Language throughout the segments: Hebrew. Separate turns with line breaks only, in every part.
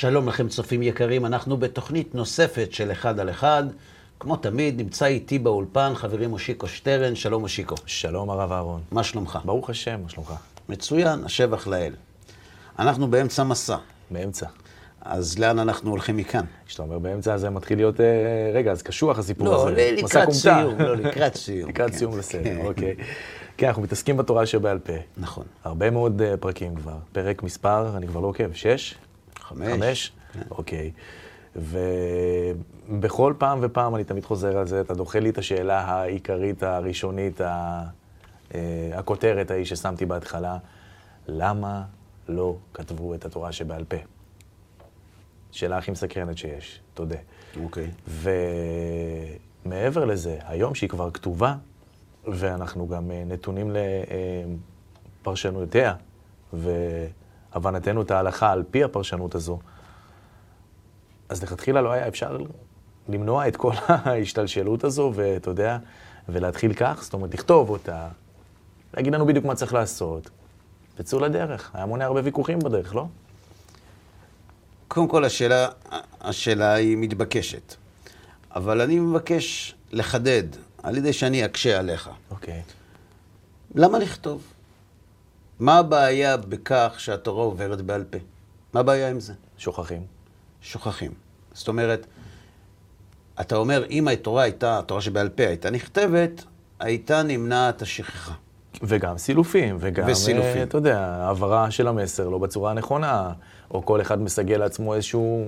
שלום לכם צופים יקרים, אנחנו בתוכנית נוספת של אחד על אחד. כמו תמיד, נמצא איתי באולפן חברי מושיקו שטרן, שלום מושיקו.
שלום הרב אהרון.
מה שלומך?
ברוך השם, מה שלומך?
מצוין, השבח לאל. אנחנו באמצע מסע,
באמצע.
אז לאן אנחנו הולכים מכאן?
כשאתה אומר באמצע זה מתחיל להיות, אה, רגע, אז קשוח הסיפור
לא,
הזה. מסע
לקראת. סיום, לא, לקראת סיום.
לקראת
כן.
סיום בסדר,
כן.
אוקיי. כן, אנחנו מתעסקים בתורה שבעל פה.
נכון.
הרבה מאוד אה, פרקים כבר. פרק מספר, אני כבר לא עוקב, שש?
חמש.
חמש?
כן.
אוקיי. ובכל פעם ופעם אני תמיד חוזר על זה, אתה דוחה לי את השאלה העיקרית, הראשונית, ה- אה, הכותרת ההיא ששמתי בהתחלה, למה לא כתבו את התורה שבעל פה? שאלה הכי מסקרנת שיש, תודה.
אוקיי.
ומעבר לזה, היום שהיא כבר כתובה, ואנחנו גם אה, נתונים לפרשנויותיה, והבנתנו את ההלכה על פי הפרשנות הזו, אז לכתחילה לא היה אפשר למנוע את כל ההשתלשלות הזו, ואתה יודע, ולהתחיל כך, זאת אומרת, לכתוב אותה, להגיד לנו בדיוק מה צריך לעשות. תצאו לדרך. היה מונה הרבה ויכוחים בדרך, לא?
קודם כל, השאלה, השאלה היא מתבקשת. אבל אני מבקש לחדד, על ידי שאני אקשה עליך.
אוקיי.
למה לכתוב? מה הבעיה בכך שהתורה עוברת בעל פה? מה הבעיה עם זה?
שוכחים.
שוכחים. זאת אומרת, אתה אומר, אם התורה הייתה, התורה שבעל פה הייתה נכתבת, הייתה נמנעת השכחה.
וגם סילופים, וגם,
וסילופים.
אה, אתה יודע, העברה של המסר לא בצורה הנכונה, או כל אחד מסגל לעצמו איזשהו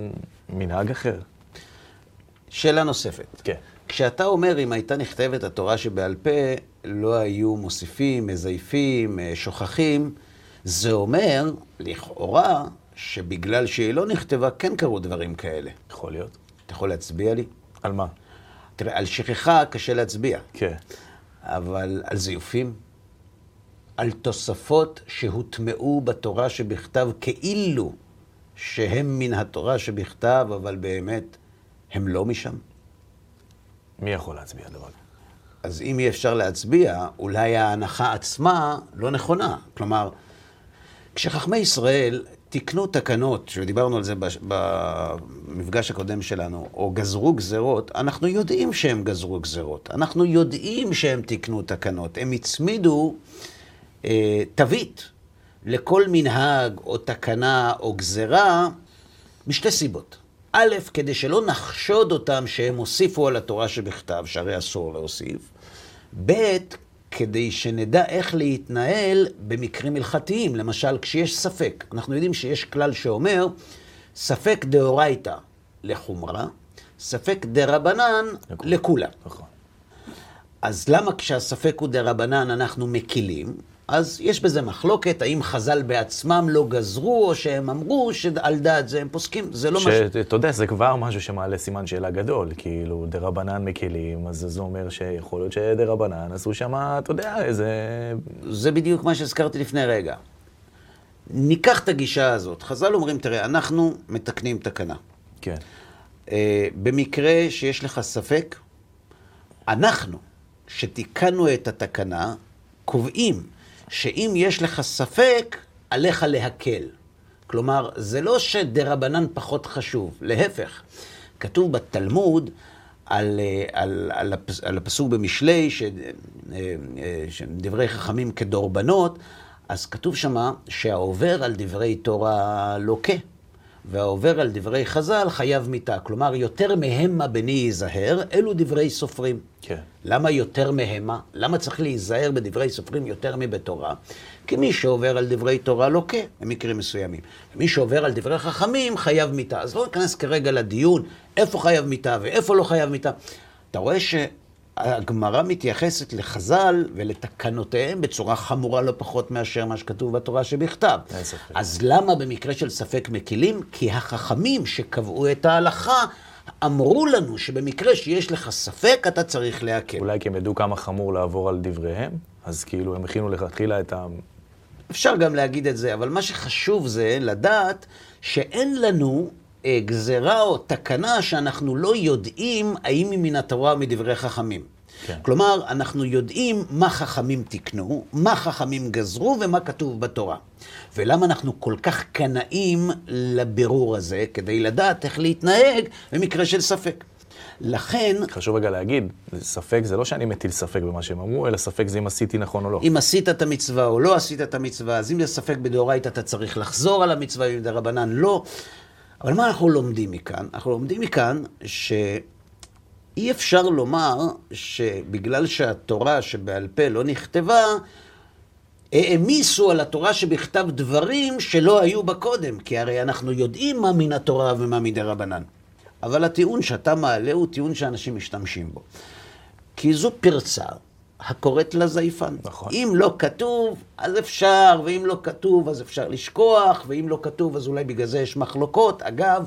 מנהג אחר.
שאלה נוספת.
כן.
כשאתה אומר, אם הייתה נכתבת התורה שבעל פה, לא היו מוסיפים, מזייפים, אה, שוכחים, זה אומר, לכאורה, שבגלל שהיא לא נכתבה, כן קרו דברים כאלה.
יכול להיות.
אתה יכול להצביע לי?
על מה?
תראה, על שכחה קשה להצביע,
כן.
אבל על זיופים, על תוספות שהוטמעו בתורה שבכתב כאילו שהם מן התורה שבכתב, אבל באמת הם לא משם.
מי יכול להצביע על דבר כזה?
אז אם אי אפשר להצביע, אולי ההנחה עצמה לא נכונה. כלומר, כשחכמי ישראל תיקנו תקנות, שדיברנו על זה במפגש הקודם שלנו, או גזרו גזרות, אנחנו יודעים שהם גזרו גזרות. אנחנו יודעים שהם תיקנו תקנות. הם הצמידו אה, תווית לכל מנהג או תקנה או גזרה משתי סיבות. א', כדי שלא נחשוד אותם שהם הוסיפו על התורה שבכתב, שהרי אסור להוסיף. ב', כדי שנדע איך להתנהל במקרים הלכתיים. למשל, כשיש ספק. אנחנו יודעים שיש כלל שאומר, ספק דאורייתא לחומרה, ספק דרבנן.
לכולם. נכון.
אז למה כשהספק הוא דרבנן אנחנו מקילים? אז יש בזה מחלוקת, האם חז"ל בעצמם לא גזרו, או שהם אמרו שעל דעת זה הם פוסקים, זה לא משהו...
שאתה יודע, זה כבר משהו שמעלה סימן שאלה גדול. כאילו, דה רבנן מקלים, אז זה אומר שיכול להיות שדה רבנן עשו שם, אתה יודע, איזה...
זה בדיוק מה שהזכרתי לפני רגע. ניקח את הגישה הזאת. חז"ל אומרים, תראה, אנחנו מתקנים תקנה.
כן.
אה, במקרה שיש לך ספק, אנחנו, שתיקנו את התקנה, קובעים שאם יש לך ספק, עליך להקל. כלומר, זה לא שדרבנן פחות חשוב, להפך. כתוב בתלמוד על, אה, על, על, על הפסוק במשלי, אה, אה, שדברי חכמים כדורבנות, אז כתוב שמה שהעובר על דברי תורה לוקה. והעובר על דברי חז"ל חייב מיתה. כלומר, יותר מהמה בני ייזהר, אלו דברי סופרים.
כן.
למה יותר מהמה? למה צריך להיזהר בדברי סופרים יותר מבתורה? כי מי שעובר על דברי תורה לוקה, במקרים מסוימים. מי שעובר על דברי חכמים חייב מיתה. אז לא ניכנס כרגע לדיון איפה חייב מיתה ואיפה לא חייב מיתה. אתה רואה שהגמרא מתייחסת לחז"ל ולתקנותיהם בצורה חמורה לא פחות מאשר מה שכתוב בתורה שבכתב. אז למה במקרה של ספק מקילים? כי החכמים שקבעו את ההלכה אמרו לנו שבמקרה שיש לך ספק, אתה צריך להקל.
אולי כי הם ידעו כמה חמור לעבור על דבריהם, אז כאילו הם הכינו לכתחילה את ה...
אפשר גם להגיד את זה, אבל מה שחשוב זה לדעת שאין לנו גזרה או תקנה שאנחנו לא יודעים האם היא מן התורה או מדברי חכמים.
כן.
כלומר, אנחנו יודעים מה חכמים תיקנו, מה חכמים גזרו ומה כתוב בתורה. ולמה אנחנו כל כך קנאים לבירור הזה, כדי לדעת איך להתנהג במקרה של ספק. לכן,
חשוב רגע להגיד, ספק זה לא שאני מטיל ספק במה שהם אמרו, אלא ספק זה אם עשיתי נכון או לא.
אם עשית את המצווה או לא עשית את המצווה, אז אם זה ספק בדאורייתא, אתה צריך לחזור על המצווה, אם דרבנן לא. אבל מה אנחנו לומדים מכאן? אנחנו לומדים מכאן שאי אפשר לומר שבגלל שהתורה שבעל פה לא נכתבה, העמיסו על התורה שבכתב דברים שלא היו בה קודם, כי הרי אנחנו יודעים מה מן התורה ומה מדרבנן. אבל הטיעון שאתה מעלה הוא טיעון שאנשים משתמשים בו. כי זו פרצה הקוראת לזייפן.
נכון.
אם לא כתוב, אז אפשר, ואם לא כתוב, אז אפשר לשכוח, ואם לא כתוב, אז אולי בגלל זה יש מחלוקות. אגב,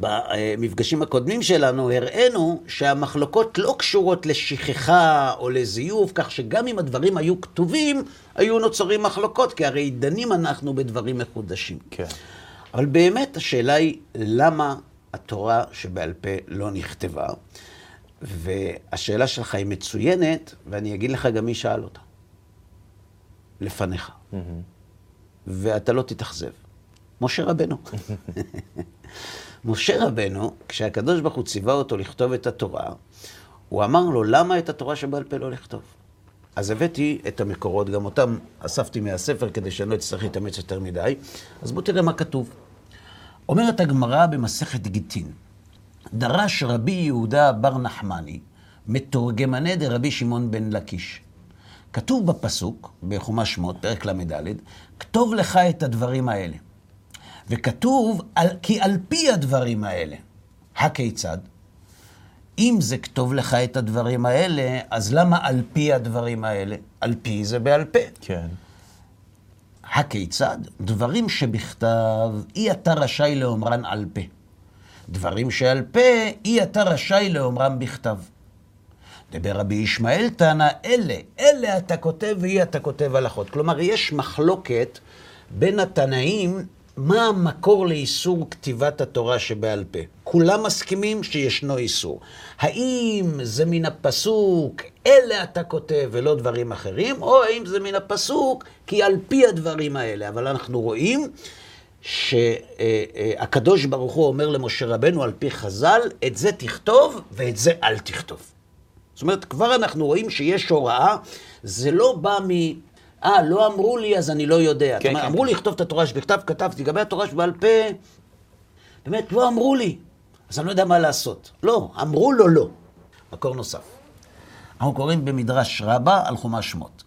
במפגשים הקודמים שלנו הראינו שהמחלוקות לא קשורות לשכחה או לזיוף, כך שגם אם הדברים היו כתובים, היו נוצרים מחלוקות, כי הרי דנים אנחנו בדברים מחודשים.
כן.
אבל באמת השאלה היא, למה התורה שבעל פה לא נכתבה? והשאלה שלך היא מצוינת, ואני אגיד לך גם מי שאל אותה. לפניך. ואתה לא תתאכזב. משה רבנו. משה רבנו, כשהקדוש ברוך הוא ציווה אותו לכתוב את התורה, הוא אמר לו, למה את התורה שבעל פה לא לכתוב? אז הבאתי את המקורות, גם אותם אספתי מהספר כדי שאני לא אצטרך להתאמץ יותר מדי. אז בואו תראה מה כתוב. אומרת הגמרא במסכת גיטין, דרש רבי יהודה בר נחמני, מתורגמני דרבי שמעון בן לקיש. כתוב בפסוק, בחומש שמות, פרק ל"ד, כתוב לך את הדברים האלה. וכתוב, על, כי על פי הדברים האלה. הכיצד? אם זה כתוב לך את הדברים האלה, אז למה על פי הדברים האלה? על פי זה בעל פה.
כן.
הכיצד? דברים שבכתב, אי אתה רשאי לאומרן על פה. דברים שעל פה, אי אתה רשאי לאומרם בכתב. דבר רבי ישמעאל תנא, אלה, אלה אתה כותב ואי אתה כותב הלכות. כלומר, יש מחלוקת בין התנאים מה המקור לאיסור כתיבת התורה שבעל פה? כולם מסכימים שישנו איסור. האם זה מן הפסוק, אלה אתה כותב ולא דברים אחרים, או האם זה מן הפסוק, כי על פי הדברים האלה. אבל אנחנו רואים שהקדוש ברוך הוא אומר למשה רבנו על פי חז"ל, את זה תכתוב ואת זה אל תכתוב. זאת אומרת, כבר אנחנו רואים שיש הוראה, זה לא בא מ... אה, לא אמרו לי, אז אני לא יודע.
כן,
כן,
כן,
אמרו
כן.
לי לכתוב את התורה שבכתב, כתבתי. לגבי התורה שבעל פה, באמת, לא אמרו לי. אז אני לא יודע מה לעשות. לא, אמרו לו לא. מקור נוסף. אנחנו קוראים במדרש רבה על חומש שמות.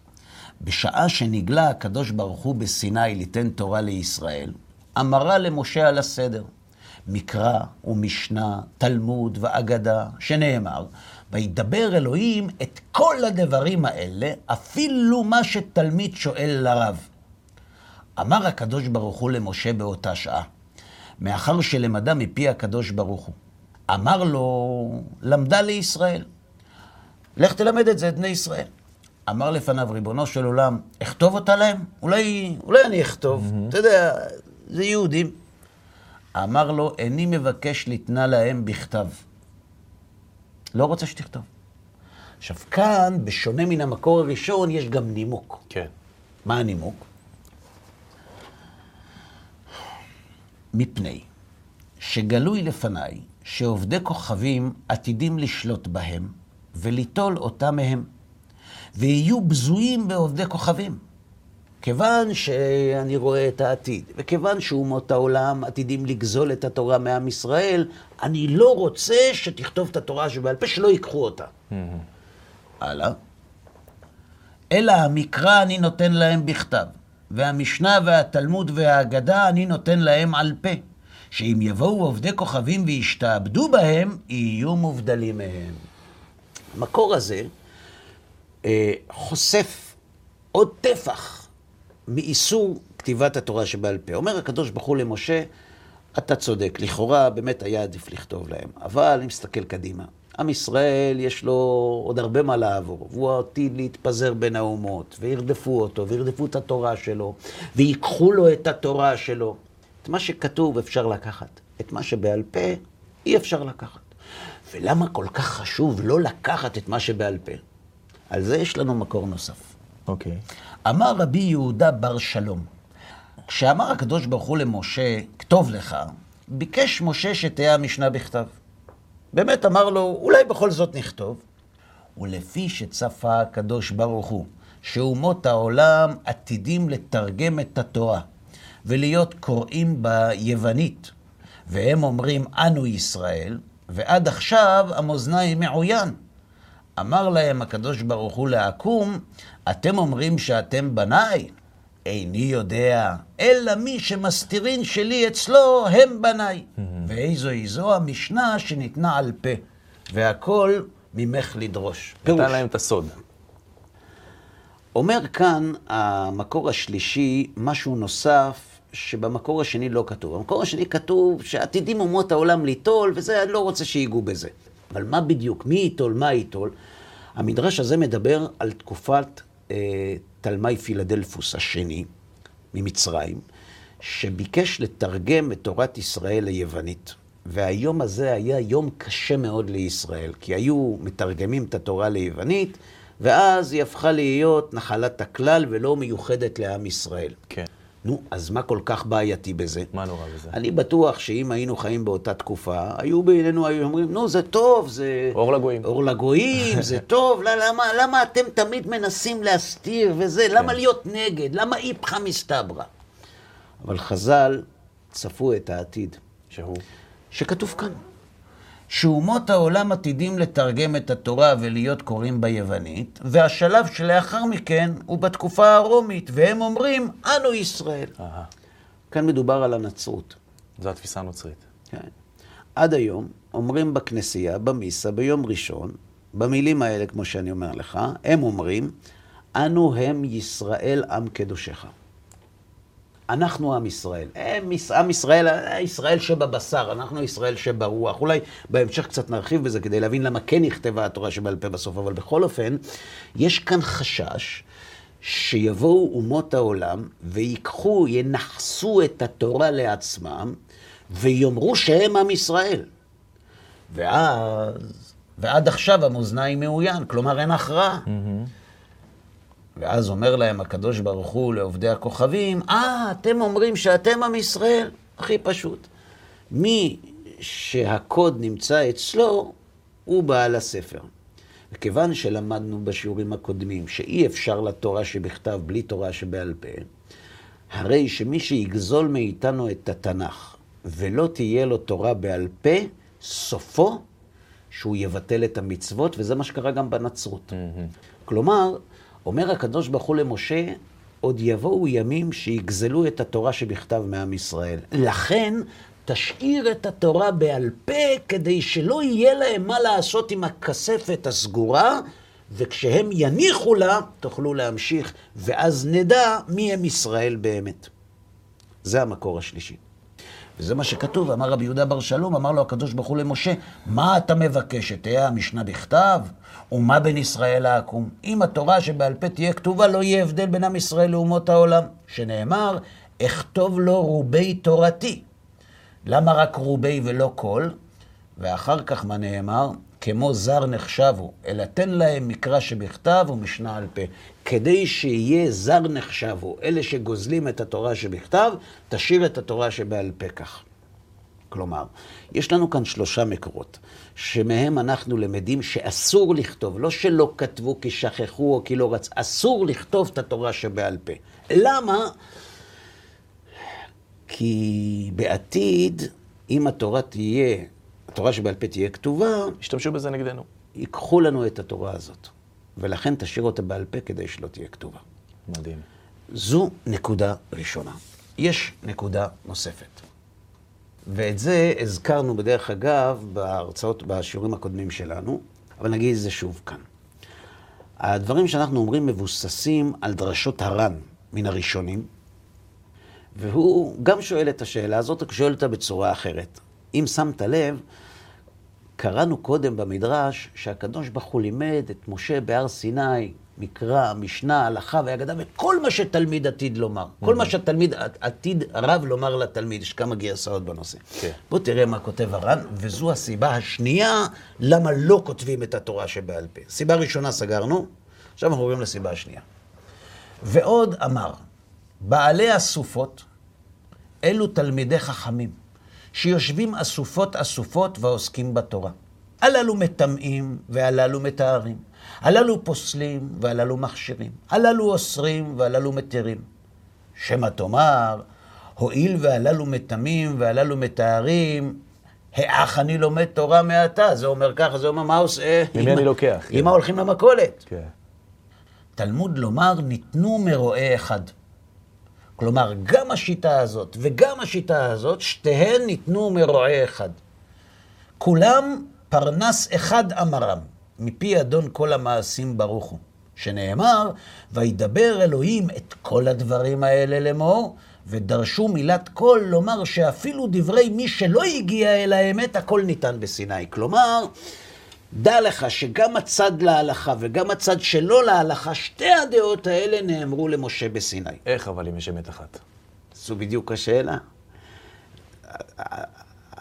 בשעה שנגלה הקדוש ברוך הוא בסיני ליתן תורה לישראל, אמרה למשה על הסדר. מקרא ומשנה, תלמוד ואגדה, שנאמר, וידבר אלוהים את כל הדברים האלה, אפילו מה שתלמיד שואל לרב. אמר הקדוש ברוך הוא למשה באותה שעה, מאחר שלמדה מפי הקדוש ברוך הוא. אמר לו, למדה לישראל. לך תלמד את זה את בני ישראל. אמר לפניו, ריבונו של עולם, אכתוב אותה להם? אולי, אולי אני אכתוב, mm-hmm. אתה יודע, זה יהודים. אמר לו, איני מבקש לתנה להם בכתב. לא רוצה שתכתוב. עכשיו, כאן, בשונה מן המקור הראשון, יש גם נימוק.
כן.
מה הנימוק? מפני שגלוי לפניי שעובדי כוכבים עתידים לשלוט בהם וליטול אותם מהם, ויהיו בזויים בעובדי כוכבים. כיוון שאני רואה את העתיד, וכיוון שאומות העולם עתידים לגזול את התורה מעם ישראל, אני לא רוצה שתכתוב את התורה שבעל פה, שלא ייקחו אותה. הלאה. אלא המקרא אני נותן להם בכתב, והמשנה והתלמוד והאגדה אני נותן להם על פה, שאם יבואו עובדי כוכבים וישתעבדו בהם, יהיו מובדלים מהם. המקור הזה אה, חושף עוד טפח מאיסור כתיבת התורה שבעל פה. אומר הקדוש ברוך הוא למשה, אתה צודק, לכאורה באמת היה עדיף לכתוב להם, אבל אני מסתכל קדימה. עם ישראל יש לו עוד הרבה מה לעבור, והוא עתיד להתפזר בין האומות, וירדפו אותו, וירדפו את התורה שלו, ויקחו לו את התורה שלו. את מה שכתוב אפשר לקחת, את מה שבעל פה אי אפשר לקחת. ולמה כל כך חשוב לא לקחת את מה שבעל פה? על זה יש לנו מקור נוסף.
אוקיי.
אמר רבי יהודה בר שלום, כשאמר הקדוש ברוך הוא למשה, כתוב לך, ביקש משה שתהיה המשנה בכתב. באמת אמר לו, אולי בכל זאת נכתוב. ולפי שצפה הקדוש ברוך הוא, שאומות העולם עתידים לתרגם את התורה ולהיות קוראים ביוונית, והם אומרים אנו ישראל, ועד עכשיו המאזניים מעוין. אמר להם הקדוש ברוך הוא לעקום, אתם אומרים שאתם בניי? איני יודע, אלא מי שמסתירין שלי אצלו הם בניי. ואיזו היא זו המשנה שניתנה על פה, והכל ממך לדרוש.
נתן להם את הסוד.
אומר כאן המקור השלישי משהו נוסף שבמקור השני לא כתוב. במקור השני כתוב שעתידים אומות העולם ליטול, וזה, אני לא רוצה שיגעו בזה. אבל מה בדיוק? מי ייטול? מה ייטול? המדרש הזה מדבר על תקופת אה, תלמי פילדלפוס השני ממצרים, שביקש לתרגם את תורת ישראל ליוונית. והיום הזה היה יום קשה מאוד לישראל, כי היו מתרגמים את התורה ליוונית, ואז היא הפכה להיות נחלת הכלל ולא מיוחדת לעם ישראל.
כן.
נו, אז מה כל כך בעייתי בזה?
מה נורא בזה?
אני בטוח שאם היינו חיים באותה תקופה, היו בינינו, היו אומרים, נו, זה טוב, זה...
אור לגויים.
אור לגויים, זה טוב, למה, למה אתם תמיד מנסים להסתיר וזה? למה
כן.
להיות נגד? למה איפכא מסתברא? אבל חז"ל צפו את העתיד,
שהוא?
שכתוב כאן. שאומות העולם עתידים לתרגם את התורה ולהיות קוראים ביוונית, והשלב שלאחר מכן הוא בתקופה הרומית, והם אומרים, אנו ישראל.
אהה.
כאן מדובר על הנצרות.
זו התפיסה הנוצרית.
כן. עד היום אומרים בכנסייה, במיסה, ביום ראשון, במילים האלה, כמו שאני אומר לך, הם אומרים, אנו הם ישראל עם קדושך. אנחנו עם ישראל. הם עם ישראל, ישראל שבבשר, אנחנו ישראל שברוח. אולי בהמשך קצת נרחיב בזה כדי להבין למה כן נכתבה התורה שבעל פה בסוף, אבל בכל אופן, יש כאן חשש שיבואו אומות העולם ויקחו, ינכסו את התורה לעצמם ויאמרו שהם עם ישראל. ואז, ועד עכשיו המאזניים מעוין, כלומר אין הכרעה. ואז אומר להם הקדוש ברוך הוא לעובדי הכוכבים, אה, אתם אומרים שאתם עם ישראל? הכי פשוט. מי שהקוד נמצא אצלו, הוא בעל הספר. וכיוון שלמדנו בשיעורים הקודמים שאי אפשר לתורה שבכתב בלי תורה שבעל פה, הרי שמי שיגזול מאיתנו את התנ"ך ולא תהיה לו תורה בעל פה, סופו שהוא יבטל את המצוות, וזה מה שקרה גם בנצרות. כלומר, אומר הקדוש ברוך הוא למשה, עוד יבואו ימים שיגזלו את התורה שבכתב מעם ישראל. לכן, תשאיר את התורה בעל פה כדי שלא יהיה להם מה לעשות עם הכספת הסגורה, וכשהם יניחו לה, תוכלו להמשיך, ואז נדע מי הם ישראל באמת. זה המקור השלישי. וזה מה שכתוב, אמר רבי יהודה בר שלום, אמר לו הקדוש ברוך הוא למשה, מה אתה מבקש, שתהיה המשנה בכתב? ומה בין ישראל לעקום? אם התורה שבעל פה תהיה כתובה, לא יהיה הבדל בין עם ישראל לאומות העולם. שנאמר, אכתוב לו רובי תורתי. למה רק רובי ולא כל? ואחר כך מה נאמר? כמו זר נחשבו, אלא תן להם מקרא שבכתב ומשנה על פה. כדי שיהיה זר נחשבו, אלה שגוזלים את התורה שבכתב, תשאיר את התורה שבעל פה כך. כלומר, יש לנו כאן שלושה מקורות, שמהם אנחנו למדים שאסור לכתוב, לא שלא כתבו כי שכחו או כי לא רצו, אסור לכתוב את התורה שבעל פה. למה? כי בעתיד, אם התורה תהיה, התורה שבעל פה תהיה כתובה,
השתמשו בזה נגדנו.
ייקחו לנו את התורה הזאת. ולכן תשאיר אותה בעל פה כדי שלא תהיה כתובה.
מדהים.
זו נקודה ראשונה. יש נקודה נוספת. ואת זה הזכרנו בדרך אגב בהרצאות, בשיעורים הקודמים שלנו, אבל נגיד את זה שוב כאן. הדברים שאנחנו אומרים מבוססים על דרשות הר"ן מן הראשונים, והוא גם שואל את השאלה הזאת, הוא שואל אותה בצורה אחרת. אם שמת לב, קראנו קודם במדרש שהקדוש ברוך הוא לימד את משה בהר סיני מקרא, משנה, הלכה והגדה, וכל מה שתלמיד עתיד לומר. כל מה שהתלמיד עתיד רב לומר לתלמיד, יש כמה גרסאות בנושא.
כן.
בוא תראה מה כותב הר"ן, וזו הסיבה השנייה למה לא כותבים את התורה שבעל פה. סיבה ראשונה סגרנו, עכשיו אנחנו עוברים לסיבה השנייה. ועוד אמר, בעלי הסופות, אלו תלמידי חכמים, שיושבים אסופות אסופות ועוסקים בתורה. הללו מטמאים והללו מתארים. הללו פוסלים והללו מכשירים. הללו אוסרים והללו מתירים. שמא תאמר, הואיל והללו מטמאים והללו מתארים, האח אני לומד תורה מעתה. זה אומר ככה, זה אומר מה עושה?
ממי אני לוקח?
מה הולכים למכולת?
כן.
תלמוד לומר, ניתנו מרועה אחד. כלומר, גם השיטה הזאת וגם השיטה הזאת, שתיהן ניתנו מרועה אחד. כולם פרנס אחד אמרם, מפי אדון כל המעשים ברוך הוא. שנאמר, וידבר אלוהים את כל הדברים האלה לאמור, ודרשו מילת קול לומר שאפילו דברי מי שלא הגיע אל האמת, הכל ניתן בסיני. כלומר, דע לך שגם הצד להלכה וגם הצד שלא להלכה, שתי הדעות האלה נאמרו למשה בסיני.
איך אבל אם יש אמת אחת?
זו בדיוק השאלה.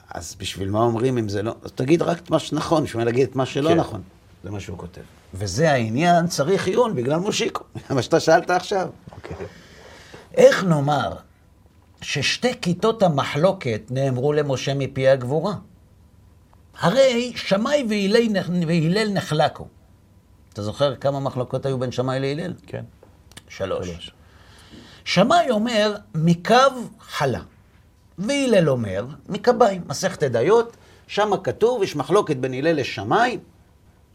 אז בשביל מה אומרים אם זה לא... אז תגיד רק את מה שנכון, בשביל להגיד את מה שלא
כן.
נכון. זה מה שהוא כותב. וזה העניין, צריך עיון בגלל מושיקו. מה שאתה שאלת עכשיו.
אוקיי.
איך נאמר ששתי כיתות המחלוקת נאמרו למשה מפי הגבורה? הרי שמאי והלל נחלקו. אתה זוכר כמה מחלוקות היו בין שמאי להלל?
כן.
שלוש.
שלוש.
שמאי אומר, מקו חלה. והלל אומר, מקביים, מסכת עדיות, שם כתוב, יש מחלוקת בין הלל לשמאי,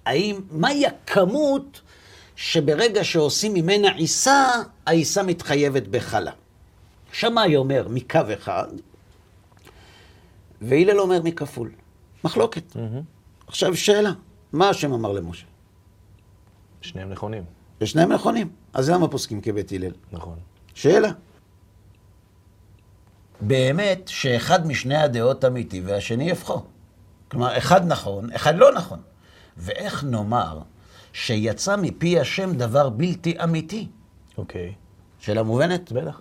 האם, מהי הכמות שברגע שעושים ממנה עיסה, העיסה מתחייבת בחלה. שמאי אומר מקו אחד, והלל אומר מכפול. מחלוקת. עכשיו שאלה, מה השם אמר למשה?
שניהם נכונים.
ושניהם נכונים, אז למה פוסקים כבית הלל?
נכון.
שאלה. באמת שאחד משני הדעות אמיתי והשני יפכו. כלומר, אחד נכון, אחד לא נכון. ואיך נאמר שיצא מפי השם דבר בלתי אמיתי?
אוקיי.
שאלה מובנת?
בטח.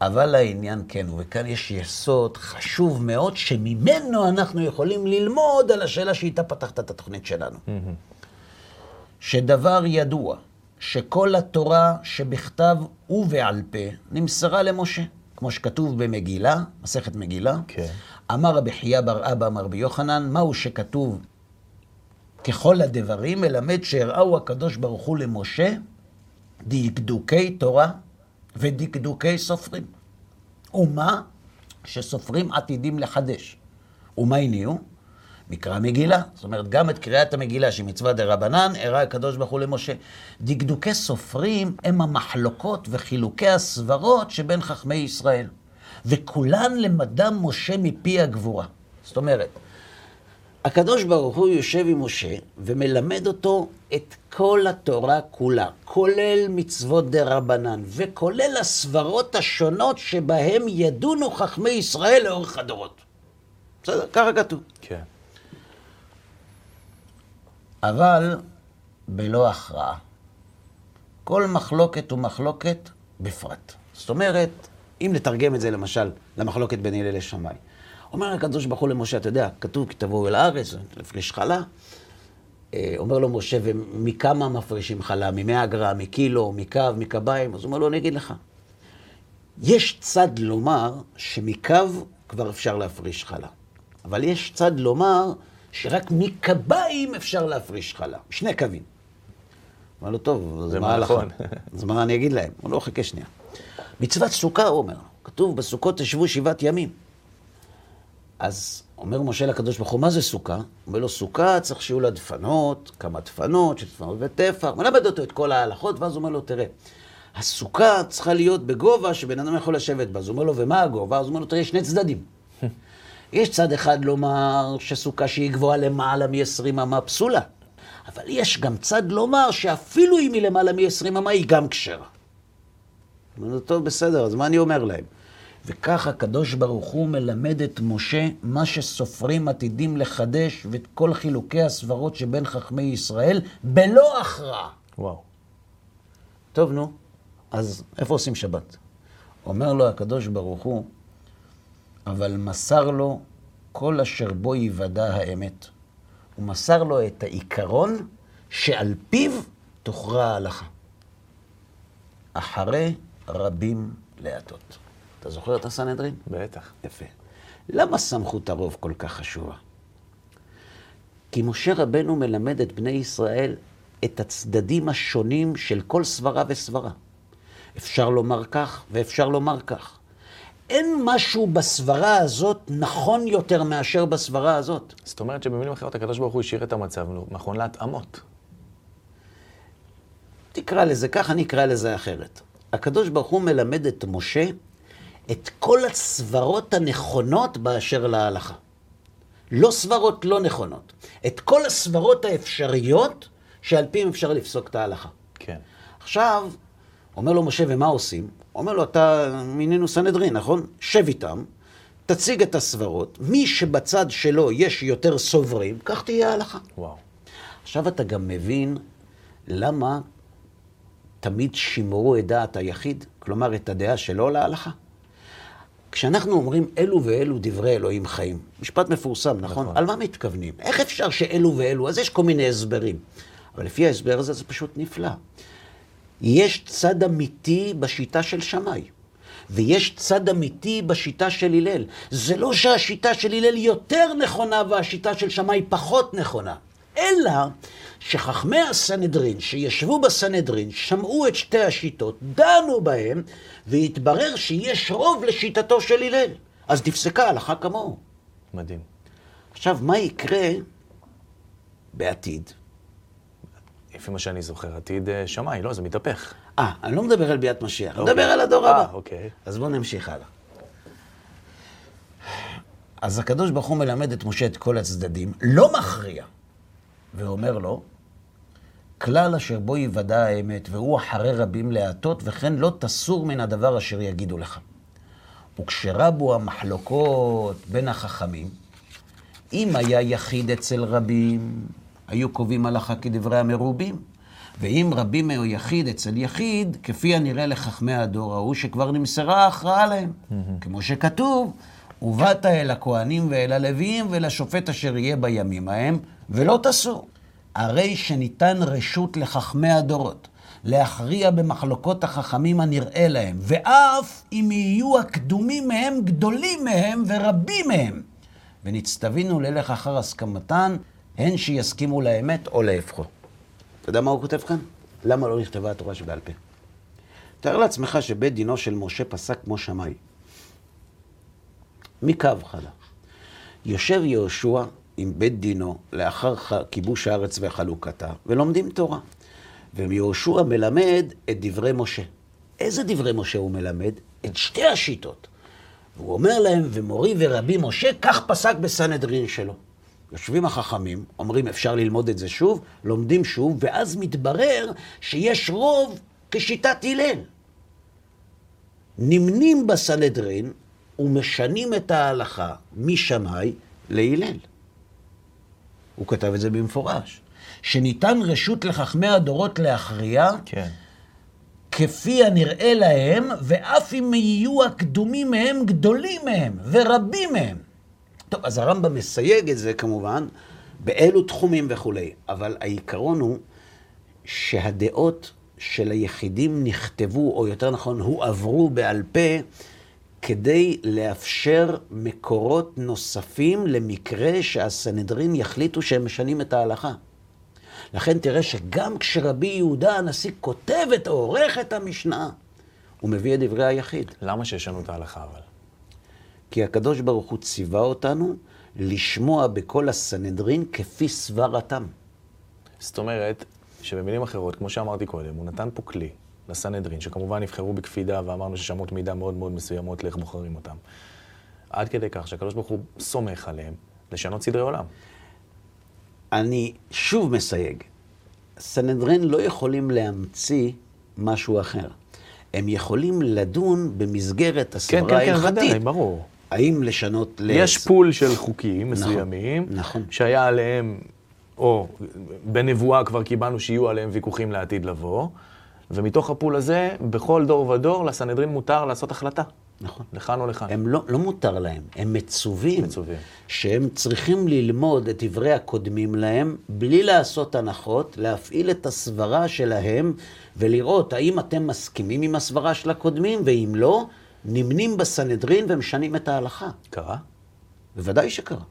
אבל העניין כן, וכאן יש יסוד חשוב מאוד, שממנו אנחנו יכולים ללמוד על השאלה שאיתה פתחת את התוכנית שלנו. שדבר ידוע, שכל התורה שבכתב ובעל פה נמסרה למשה, כמו שכתוב במגילה, מסכת מגילה.
כן.
אמר רבי חייא בר אבא אמר רבי יוחנן, מהו שכתוב ככל הדברים, מלמד שהראו הקדוש ברוך הוא למשה דקדוקי תורה ודקדוקי סופרים. ומה שסופרים עתידים לחדש. ומה הניעו? מקרא מגילה. זאת אומרת, גם את קריאת המגילה, שהיא מצווה דה רבנן, הראה הקדוש ברוך הוא למשה. דקדוקי סופרים הם המחלוקות וחילוקי הסברות שבין חכמי ישראל. וכולן למדם משה מפי הגבורה. זאת אומרת, הקדוש ברוך הוא יושב עם משה ומלמד אותו את כל התורה כולה, כולל מצוות דה רבנן, וכולל הסברות השונות שבהם ידונו חכמי ישראל לאורך הדורות. בסדר, ככה כתוב.
כן.
אבל בלא הכרעה. כל מחלוקת ומחלוקת בפרט. זאת אומרת, אם נתרגם את זה למשל למחלוקת בין הלל לשמאי. אומר הקדוש ברוך הוא למשה, אתה יודע, כתוב כי תבואו אל הארץ, לפריש חלה. אה, אומר לו משה, ומכמה מפרישים חלה? ממאה גרם, מקילו, מקו, מקביים? אז הוא אומר לו, אני אגיד לך. יש צד לומר שמקו כבר אפשר להפריש חלה. אבל יש צד לומר שרק מקביים אפשר להפריש חלה. שני קווים. אמר לו, טוב,
זה
מה
מה
ההלכה?
נכון.
אז מה אני אגיד להם? הוא לא, חכה שנייה. מצוות סוכה, הוא אומר. כתוב, בסוכות תשבו שבעת ימים. אז אומר משה לקדוש ברוך הוא, מה זה סוכה? הוא אומר לו, סוכה צריך שיהיו לה דפנות, כמה דפנות, שדפנות וטפח, מלמד אותו את כל ההלכות, ואז הוא אומר לו, תראה, הסוכה צריכה להיות בגובה שבן אדם יכול לשבת בה. אז הוא אומר לו, ומה הגובה? אז הוא אומר לו, תראה, יש שני צדדים. יש צד אחד לומר שסוכה שהיא גבוהה למעלה מ-20 אמה פסולה, אבל יש גם צד לומר שאפילו אם היא למעלה מ-20 אמה, היא גם כשרה. אומר לו, טוב, בסדר, אז מה אני אומר להם? וכך הקדוש ברוך הוא מלמד את משה מה שסופרים עתידים לחדש ואת כל חילוקי הסברות שבין חכמי ישראל בלא הכרעה.
וואו.
טוב, נו, אז איפה עושים שבת? אומר לו הקדוש ברוך הוא, אבל מסר לו כל אשר בו יוודע האמת. הוא מסר לו את העיקרון שעל פיו תוכרע ההלכה. אחרי רבים להטות. אתה זוכר את הסנהדרין?
בטח.
יפה. למה סמכות הרוב כל כך חשובה? כי משה רבנו מלמד את בני ישראל את הצדדים השונים של כל סברה וסברה. אפשר לומר כך ואפשר לומר כך. אין משהו בסברה הזאת נכון יותר מאשר בסברה הזאת.
זאת אומרת שבמילים אחרות הקדוש ברוך הוא השאיר את המצב נכון להתאמות.
תקרא לזה כך, אני אקרא לזה אחרת. הקדוש ברוך הוא מלמד את משה את כל הסברות הנכונות באשר להלכה. לא סברות לא נכונות. את כל הסברות האפשריות שעל פיהם אפשר לפסוק את ההלכה.
כן.
עכשיו, אומר לו משה, ומה עושים? אומר לו, אתה מינינו סנהדרין, נכון? שב איתם, תציג את הסברות. מי שבצד שלו יש יותר סוברים, כך תהיה ההלכה.
וואו.
עכשיו אתה גם מבין למה תמיד שימרו את דעת היחיד, כלומר את הדעה שלו להלכה. כשאנחנו אומרים אלו ואלו דברי אלוהים חיים, משפט מפורסם, נכון?
נכון.
על מה מתכוונים? איך אפשר שאלו ואלו? אז יש כל מיני הסברים. אבל לפי ההסבר הזה זה פשוט נפלא. יש צד אמיתי בשיטה של שמאי, ויש צד אמיתי בשיטה של הלל. זה לא שהשיטה של הלל יותר נכונה והשיטה של שמאי פחות נכונה, אלא שחכמי הסנהדרין שישבו בסנהדרין, שמעו את שתי השיטות, דנו בהם, והתברר שיש רוב לשיטתו של הלל. אז נפסקה הלכה כמוהו.
מדהים.
עכשיו, מה יקרה בעתיד?
לפי מה שאני זוכר, עתיד אה, שמאי, לא, זה מתהפך.
אה, אני לא מדבר על ביאת משיח, אני
אוקיי.
מדבר על הדור
אה,
הבא.
אוקיי.
אז בואו נמשיך הלאה. אז הקדוש ברוך הוא מלמד את משה את כל הצדדים, לא מכריע, ואומר לו, כלל אשר בו יוודע האמת, והוא אחרי רבים להטות, וכן לא תסור מן הדבר אשר יגידו לך. וכשרבו המחלוקות בין החכמים, אם היה יחיד אצל רבים, היו קובעים הלכה כדברי המרובים. ואם רבים או יחיד אצל יחיד, כפי הנראה לחכמי הדור ההוא, שכבר נמסרה ההכרעה להם. כמו שכתוב, ובאת אל הכהנים ואל הלוויים ואל השופט אשר יהיה בימים ההם, ולא תסור. הרי שניתן רשות לחכמי הדורות להכריע במחלוקות החכמים הנראה להם, ואף אם יהיו הקדומים מהם גדולים מהם ורבים מהם. ונצטווינו ללך אחר הסכמתן, הן שיסכימו לאמת או להפכו. אתה יודע מה הוא כותב כאן? למה לא נכתבה התורה שבעל פה? תאר לעצמך שבית דינו של משה פסק כמו שמאי. מקו חלה. יושב יהושע עם בית דינו לאחר כיבוש הארץ וחלוקתה, ולומדים תורה. ויהושע מלמד את דברי משה. איזה דברי משה הוא מלמד? את שתי השיטות. והוא אומר להם, ומורי ורבי משה, כך פסק בסנהדרין שלו. יושבים החכמים, אומרים אפשר ללמוד את זה שוב, לומדים שוב, ואז מתברר שיש רוב כשיטת הלל. נמנים בסנהדרין ומשנים את ההלכה משמאי להלל. הוא כתב את זה במפורש. שניתן רשות לחכמי הדורות להכריע
כן.
כפי הנראה להם, ואף אם יהיו הקדומים מהם גדולים מהם ורבים מהם. טוב, אז הרמב"ם מסייג את זה כמובן, באילו תחומים וכולי, אבל העיקרון הוא שהדעות של היחידים נכתבו, או יותר נכון, הועברו בעל פה, כדי לאפשר מקורות נוספים למקרה שהסנהדרין יחליטו שהם משנים את ההלכה. לכן תראה שגם כשרבי יהודה הנשיא כותב את, עורך את המשנה, הוא מביא את דברי היחיד.
למה שישנו את ההלכה אבל?
כי הקדוש ברוך הוא ציווה אותנו לשמוע בקול הסנהדרין כפי סברתם.
זאת אומרת, שבמילים אחרות, כמו שאמרתי קודם, הוא נתן פה כלי לסנהדרין, שכמובן נבחרו בקפידה, ואמרנו שיש אמות מידה מאוד מאוד מסוימות לאיך בוחרים אותם. עד כדי כך שהקדוש ברוך הוא סומך עליהם לשנות סדרי עולם.
אני שוב מסייג, סנהדרין לא יכולים להמציא משהו אחר. הם יכולים לדון במסגרת
כן,
הסברה
כן, כן,
ההלכתית.
ודאי, ברור.
האם לשנות ל...
יש פול של חוקים מסוימים,
נכון.
שהיה עליהם, או בנבואה כבר קיבלנו שיהיו עליהם ויכוחים לעתיד לבוא, ומתוך הפול הזה, בכל דור ודור, לסנהדרין מותר לעשות החלטה.
נכון.
לכאן או לכאן.
הם לא, לא מותר להם, הם מצווים.
מצווים.
שהם צריכים ללמוד את דברי הקודמים להם, בלי לעשות הנחות, להפעיל את הסברה שלהם, ולראות האם אתם מסכימים עם הסברה של הקודמים, ואם לא, נמנים בסנהדרין ומשנים את ההלכה.
קרה?
בוודאי שקרה.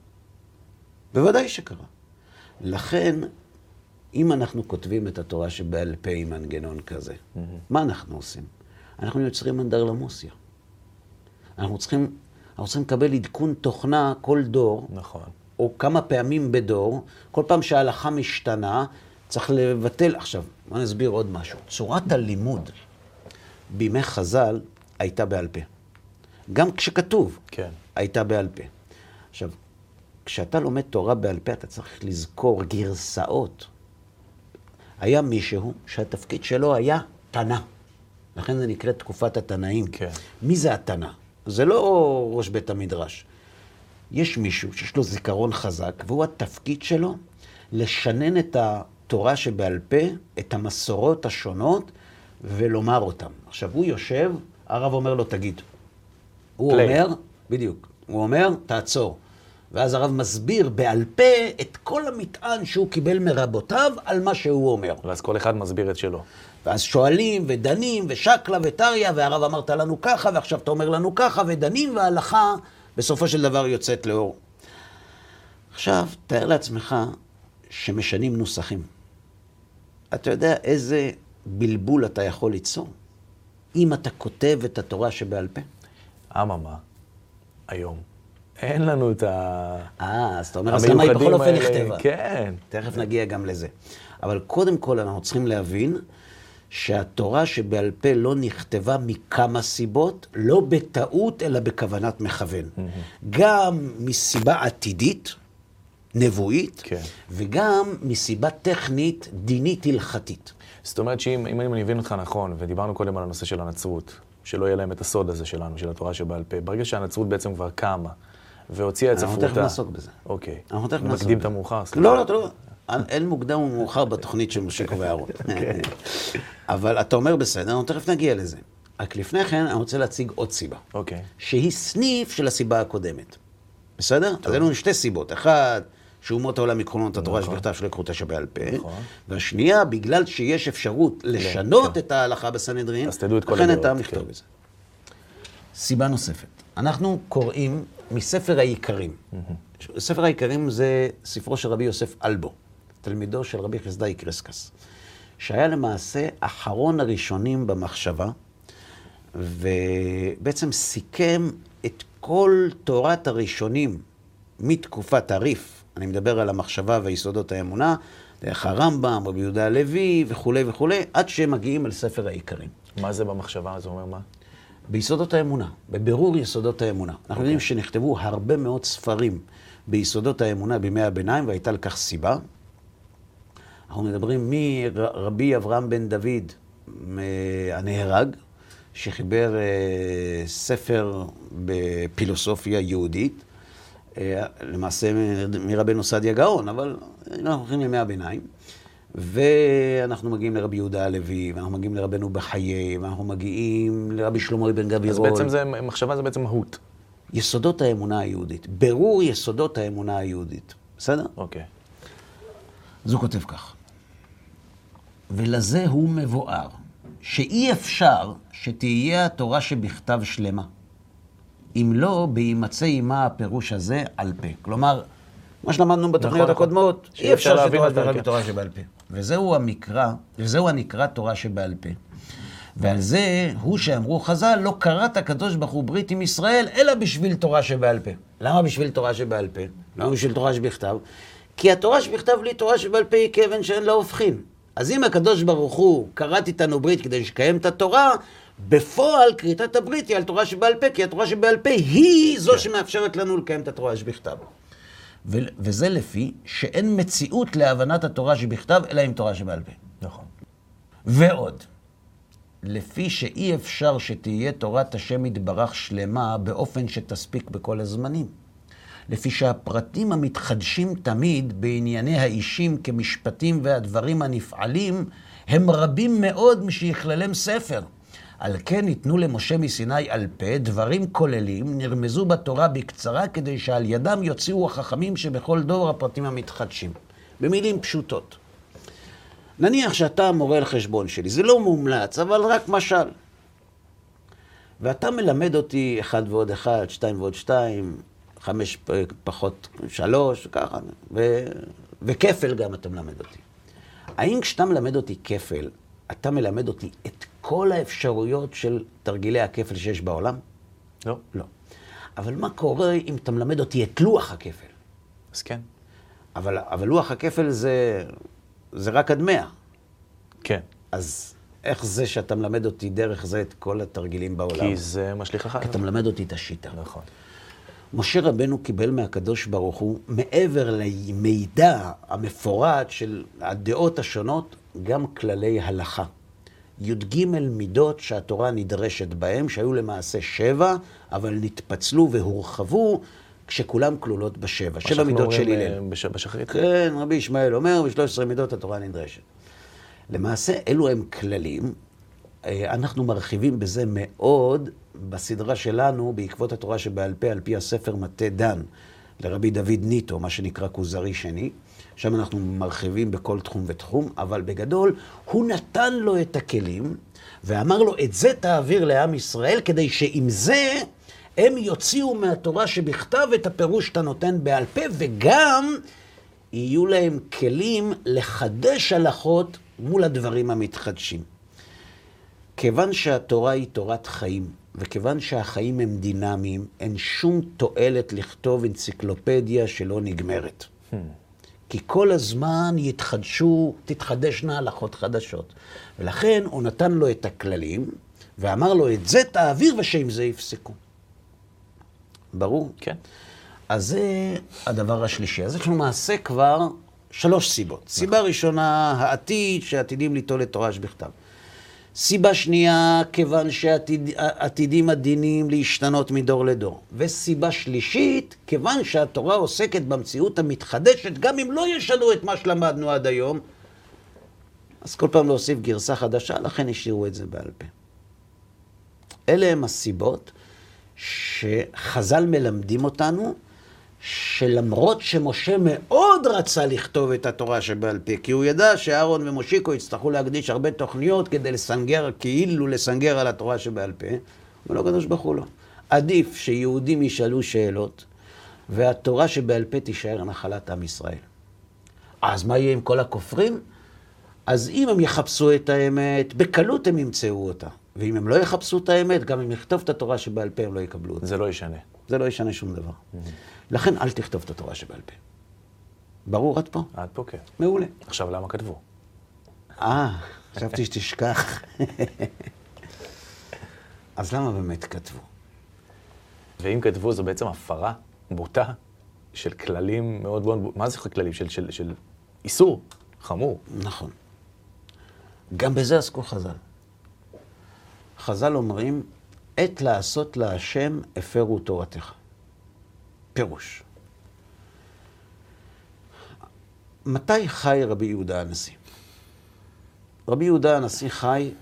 בוודאי שקרה. לכן, אם אנחנו כותבים את התורה שבעל פה עם מנגנון כזה, mm-hmm. מה אנחנו עושים? אנחנו יוצרים אנדרלמוסיה. אנחנו צריכים, אנחנו צריכים לקבל עדכון תוכנה כל דור,
נכון.
או כמה פעמים בדור, כל פעם שההלכה משתנה, צריך לבטל. עכשיו, בוא נסביר עוד משהו. צורת הלימוד בימי חז"ל הייתה בעל פה. גם כשכתוב,
כן.
הייתה בעל פה. עכשיו, כשאתה לומד תורה בעל פה, אתה צריך לזכור גרסאות. היה מישהו שהתפקיד שלו היה תנא. לכן זה נקרא תקופת התנאים.
כן.
מי זה התנא? זה לא ראש בית המדרש. יש מישהו שיש לו זיכרון חזק, והוא התפקיד שלו לשנן את התורה שבעל פה, את המסורות השונות, ולומר אותן. עכשיו, הוא יושב, הרב אומר לו, תגיד. הוא
Play.
אומר, בדיוק, הוא אומר, תעצור. ואז הרב מסביר בעל פה את כל המטען שהוא קיבל מרבותיו על מה שהוא אומר.
ואז כל אחד מסביר את שלו.
ואז שואלים ודנים ושקלא וטריא, והרב אמרת לנו ככה, ועכשיו אתה אומר לנו ככה, ודנים, וההלכה בסופו של דבר יוצאת לאור. עכשיו, תאר לעצמך שמשנים נוסחים. אתה יודע איזה בלבול אתה יכול ליצור? אם אתה כותב את התורה שבעל פה.
אממה, היום, אין לנו את ה...
אה, אז אתה אומר, אז למה היא בכל אופן נכתבה?
כן.
תכף נגיע גם לזה. אבל קודם כל אנחנו צריכים להבין שהתורה שבעל פה לא נכתבה מכמה סיבות, לא בטעות, אלא בכוונת מכוון. גם מסיבה עתידית, נבואית,
כן.
וגם מסיבה טכנית, דינית הלכתית.
זאת אומרת שאם אם אני מבין אותך נכון, ודיברנו קודם על הנושא של הנצרות, שלא יהיה להם את הסוד הזה שלנו, של התורה שבעל פה, ברגע שהנצרות בעצם כבר קמה, והוציאה את
אנחנו
ספרותה...
תכף נעסוק בזה.
אוקיי.
אנחנו תכף נעסוק
מקדים את
בזה.
המאוחר, סליחה.
לא, לא, לא. אין מוקדם ומאוחר בתוכנית של מושיקו ואהרון. אבל אתה אומר בסדר, אנחנו תכף נגיע לזה. רק לפני כן, אני רוצה להציג עוד סיבה.
אוקיי.
שהיא סניף של הסיבה הקודמת. בסדר? אז היו לנו שתי סיבות. אחת, שאומות העולם יקרונו את התורה. שבכתב שלא יקחו אותה שבעל פה.
נכון.
והשנייה, בגלל שיש אפשרות לשנות
כן.
את ההלכה בסנהדרין,
אז תדעו את כל
לכן אין
הדעות,
טעם
כן.
לכתוב את זה. סיבה נוספת. אנחנו קוראים מספר העיקרים. ספר העיקרים זה ספרו של רבי יוסף אלבו, תלמידו של רבי חסדאי קרסקס, שהיה למעשה אחרון הראשונים במחשבה, ובעצם סיכם את כל תורת הראשונים מתקופת הריף, אני מדבר על המחשבה ויסודות האמונה, דרך הרמב"ם, רבי יהודה הלוי וכולי וכולי, עד שהם מגיעים אל ספר העיקרים.
מה זה במחשבה? זה אומר מה?
ביסודות האמונה, בבירור יסודות האמונה. אנחנו
אוקיי.
יודעים שנכתבו הרבה מאוד ספרים ביסודות האמונה בימי הביניים, והייתה לכך סיבה. אנחנו מדברים מרבי אברהם בן דוד הנהרג, שחיבר אה, ספר בפילוסופיה יהודית, אה, למעשה מרבנו סעדיה גאון, אבל אנחנו הולכים לימי הביניים. ואנחנו מגיעים לרבי יהודה הלוי, ואנחנו מגיעים לרבנו בחיי, ואנחנו מגיעים לרבי שלמה אבן
אז
גבירול.
בעצם זה, מחשבה זה בעצם מהות.
יסודות האמונה היהודית, ברור יסודות האמונה היהודית, בסדר?
אוקיי.
אז הוא כותב כך: ולזה הוא מבואר, שאי אפשר שתהיה התורה שבכתב שלמה, אם לא בהימצא עימה הפירוש הזה על פה. כלומר, מה שלמדנו בתוכניות
נכון.
הקודמות,
שאי
אי אפשר
אפשר להבין
שתורה
אותה,
תורה
כן.
שבעל פה. וזהו המקרא, וזהו הנקרא תורה שבעל פה. ועל זה הוא שאמרו חז"ל, לא כרת הקדוש ברוך הוא ברית עם ישראל, אלא בשביל תורה שבעל פה. למה בשביל תורה שבעל פה? למה בשביל תורה שבכתב? כי התורה שבכתב בלי תורה שבעל פה היא כאבן שאין לה הופכין. אז אם הקדוש ברוך הוא כרת איתנו ברית כדי שקיים את התורה, בפועל כריתת הברית היא על תורה שבעל פה, כי התורה שבעל פה היא זו
כן.
שמאפשרת לנו לקיים את התורה שבכתב. ו- וזה לפי שאין מציאות להבנת התורה שבכתב, אלא עם תורה שבעל פה.
נכון.
ועוד, לפי שאי אפשר שתהיה תורת השם יתברך שלמה באופן שתספיק בכל הזמנים. לפי שהפרטים המתחדשים תמיד בענייני האישים כמשפטים והדברים הנפעלים, הם רבים מאוד משיכללם ספר. על כן ניתנו למשה מסיני על פה דברים כוללים, נרמזו בתורה בקצרה, כדי שעל ידם יוציאו החכמים שבכל דור הפרטים המתחדשים. במילים פשוטות. נניח שאתה מורה לחשבון שלי, זה לא מומלץ, אבל רק משל. ואתה מלמד אותי אחד ועוד אחד, שתיים ועוד שתיים, חמש פחות שלוש, ככה, ו... וכפל גם אתה מלמד אותי. האם כשאתה מלמד אותי כפל, אתה מלמד אותי את כל האפשרויות של תרגילי הכפל שיש בעולם?
לא.
לא. אבל מה קורה אם אתה מלמד אותי את לוח הכפל?
אז כן.
אבל, אבל לוח הכפל זה, זה רק עד מאה.
כן.
אז איך זה שאתה מלמד אותי דרך זה את כל התרגילים בעולם?
כי זה משליך אחר
כי אתה מלמד אותי את השיטה.
נכון.
משה רבנו קיבל מהקדוש ברוך הוא, מעבר למידע המפורט של הדעות השונות, גם כללי הלכה. י"ג מידות שהתורה נדרשת בהם, שהיו למעשה שבע, אבל נתפצלו והורחבו כשכולם כלולות בשבע. שבע מידות של הלל.
אה, בש... בשחרית?
כן, רבי ישמעאל אומר, ב-13 מידות התורה נדרשת. למעשה, אלו הם כללים. אה, אנחנו מרחיבים בזה מאוד בסדרה שלנו, בעקבות התורה שבעל פה, על פי הספר מטה דן, לרבי דוד ניטו, מה שנקרא כוזרי שני. שם אנחנו מרחיבים בכל תחום ותחום, אבל בגדול, הוא נתן לו את הכלים, ואמר לו, את זה תעביר לעם ישראל, כדי שעם זה הם יוציאו מהתורה שבכתב את הפירוש שאתה נותן בעל פה, וגם יהיו להם כלים לחדש הלכות מול הדברים המתחדשים. כיוון שהתורה היא תורת חיים, וכיוון שהחיים הם דינמיים, אין שום תועלת לכתוב אנציקלופדיה שלא נגמרת. Hmm. כי כל הזמן יתחדשו, תתחדשנה הלכות חדשות. ולכן הוא נתן לו את הכללים, ואמר לו, את זה תעביר ושעם זה יפסקו. ברור?
כן.
אז זה הדבר השלישי. אז יש לנו מעשה כבר שלוש סיבות. סיבה ראשונה, העתיד, שעתידים ליטול את תורה שבכתב. סיבה שנייה, כיוון שעתידים הדינים להשתנות מדור לדור. וסיבה שלישית, כיוון שהתורה עוסקת במציאות המתחדשת, גם אם לא ישנו את מה שלמדנו עד היום, אז כל פעם להוסיף גרסה חדשה, לכן השאירו את זה בעל פה. אלה הם הסיבות שחז"ל מלמדים אותנו שלמרות שמשה מאוד רצה לכתוב את התורה שבעל פה, כי הוא ידע שאהרון ומושיקו יצטרכו להקדיש הרבה תוכניות כדי לסנגר, כאילו לסנגר על התורה שבעל פה, ולא הקדוש ברוך הוא לא. עדיף שיהודים ישאלו שאלות, והתורה שבעל פה תישאר נחלת עם ישראל. אז מה יהיה עם כל הכופרים? אז אם הם יחפשו את האמת, בקלות הם ימצאו אותה. ואם הם לא יחפשו את האמת, גם אם יכתוב את התורה שבעל פה, הם לא יקבלו אותה.
זה לא ישנה.
זה לא ישנה שום דבר. Mm-hmm. לכן אל תכתוב את התורה שבעל פה. ברור עד פה?
עד פה כן.
מעולה.
עכשיו, למה כתבו?
אה, חשבתי שתשכח. אז למה באמת כתבו?
ואם כתבו, זו בעצם הפרה בוטה של כללים מאוד מאוד... מה זה כללים? של, של, של איסור חמור.
נכון. גם בזה עסקו חז"ל. חז"ל אומרים, עת לעשות להשם הפרו תורתך. פירוש. מתי חי רבי יהודה הנשיא? רבי יהודה הנשיא חי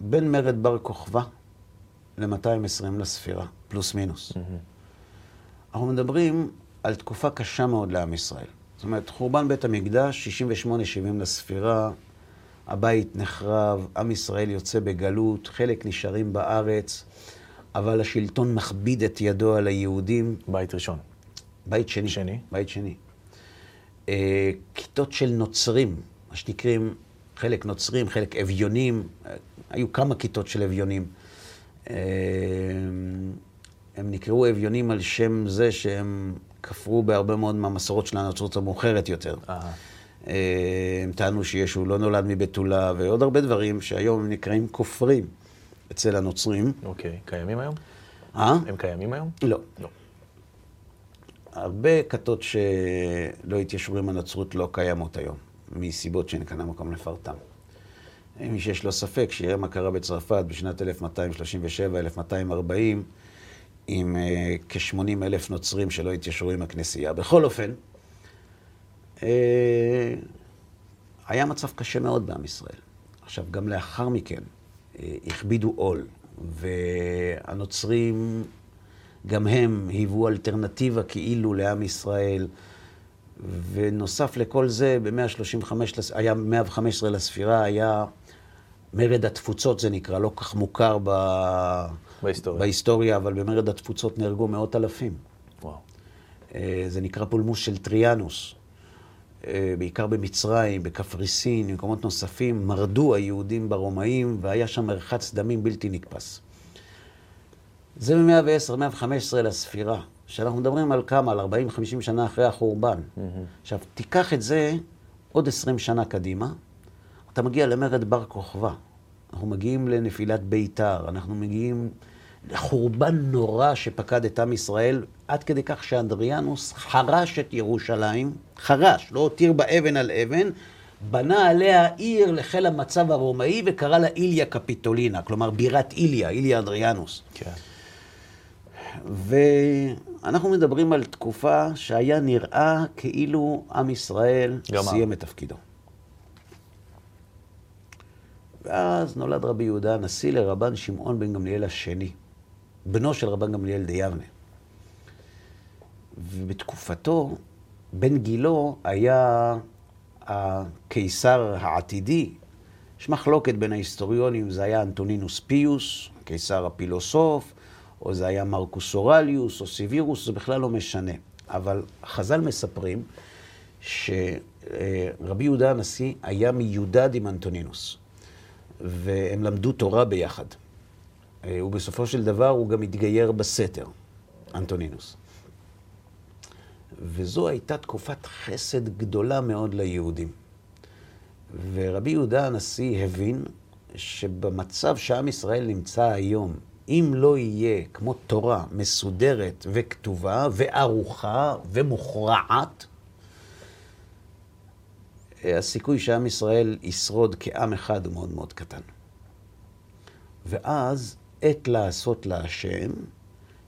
בין מרד בר כוכבא ל-220 לספירה, פלוס מינוס. אנחנו מדברים על תקופה קשה מאוד לעם ישראל. זאת אומרת, חורבן בית המקדש, 68-70 לספירה, הבית נחרב, עם ישראל יוצא בגלות, חלק נשארים בארץ, אבל השלטון מכביד את ידו על היהודים.
בית ראשון.
בית שני.
שני.
בית שני. אה, כיתות של נוצרים, מה שנקראים, חלק נוצרים, חלק אביונים, היו כמה כיתות של אביונים. אה, הם נקראו אביונים על שם זה שהם כפרו בהרבה מאוד מהמסורות של הנצרות המאוחרת יותר. אה. הם טענו שישו לא נולד מבתולה, ועוד הרבה דברים שהיום הם נקראים כופרים אצל הנוצרים.
אוקיי, קיימים היום?
אה?
הם קיימים היום?
לא.
לא.
הרבה כתות שלא התיישרו עם הנצרות לא קיימות היום, מסיבות שאין כאן המקום לפרטם. מי שיש לו ספק, שיראה מה קרה בצרפת בשנת 1237-1240, עם אה, כ-80 אלף נוצרים שלא התיישרו עם הכנסייה. בכל אופן, אה, היה מצב קשה מאוד בעם ישראל. עכשיו, גם לאחר מכן הכבידו עול, והנוצרים, גם הם היוו אלטרנטיבה כאילו לעם ישראל. ונוסף לכל זה, ב-135, היה 115 לספירה, היה מרד התפוצות, זה נקרא, לא כך מוכר ב...
בהיסטוריה.
בהיסטוריה, אבל במרד התפוצות נהרגו מאות אלפים.
וואו.
אה, זה נקרא פולמוס של טריאנוס. אה, בעיקר במצרים, בקפריסין, במקומות נוספים, מרדו היהודים ברומאים, והיה שם מרחץ דמים בלתי נתפס. זה מ-110, 115 לספירה, שאנחנו מדברים על כמה? על 40-50 שנה אחרי החורבן. עכשיו, תיקח את זה עוד 20 שנה קדימה, אתה מגיע למרד בר כוכבא. אנחנו מגיעים לנפילת ביתר, אנחנו מגיעים לחורבן נורא שפקד את עם ישראל, עד כדי כך שאנדריאנוס חרש את ירושלים, חרש, לא הותיר בה אבן על אבן, בנה עליה עיר לחיל המצב הרומאי וקרא לה איליה קפיטולינה, כלומר בירת איליה, איליה אנדריאנוס.
כן.
ואנחנו מדברים על תקופה שהיה נראה כאילו עם ישראל
גמר.
סיים את תפקידו. ואז נולד רבי יהודה הנשיא לרבן שמעון בן גמליאל השני, בנו של רבן גמליאל דיבנה. ובתקופתו, בן גילו היה הקיסר העתידי. יש מחלוקת בין ההיסטוריונים, זה היה אנטונינוס פיוס, קיסר הפילוסוף, או זה היה מרקוס אורליוס, או סיבירוס, זה בכלל לא משנה. אבל חז"ל מספרים שרבי יהודה הנשיא היה מיודד עם אנטונינוס, והם למדו תורה ביחד. אה, ובסופו של דבר הוא גם התגייר בסתר, אנטונינוס. וזו הייתה תקופת חסד גדולה מאוד ליהודים. ורבי יהודה הנשיא הבין שבמצב שעם ישראל נמצא היום, אם לא יהיה כמו תורה מסודרת וכתובה וערוכה ומוכרעת, הסיכוי שעם ישראל ישרוד כעם אחד הוא מאוד מאוד קטן. ואז עת לעשות להשם,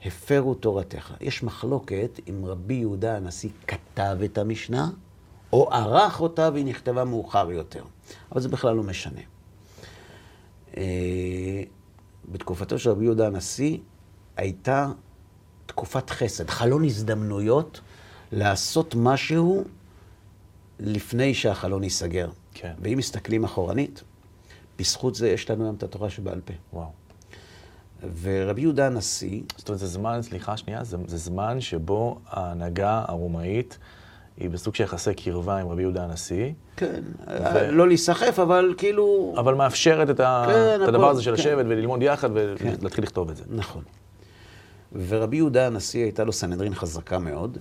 הפרו תורתך. יש מחלוקת אם רבי יהודה הנשיא כתב את המשנה, או ערך אותה והיא נכתבה מאוחר יותר. אבל זה בכלל לא משנה. אה, בתקופתו של רבי יהודה הנשיא הייתה תקופת חסד, חלון הזדמנויות לעשות משהו לפני שהחלון ייסגר.
כן.
ואם מסתכלים אחורנית, בזכות זה יש לנו היום את התורה שבעל פה.
וואו.
ורבי יהודה הנשיא,
זאת אומרת, זה זמן, סליחה שנייה, זה, זה זמן שבו ההנהגה הרומאית היא בסוג של יחסי קרבה עם רבי יהודה הנשיא,
כן, לא להיסחף, אבל כאילו...
אבל מאפשרת את, ה...
כן,
את הדבר הזה של
כן.
לשבת וללמוד יחד ולהתחיל לכתוב את זה.
נכון. ורבי יהודה הנשיא הייתה לו סנהדרין חזקה מאוד,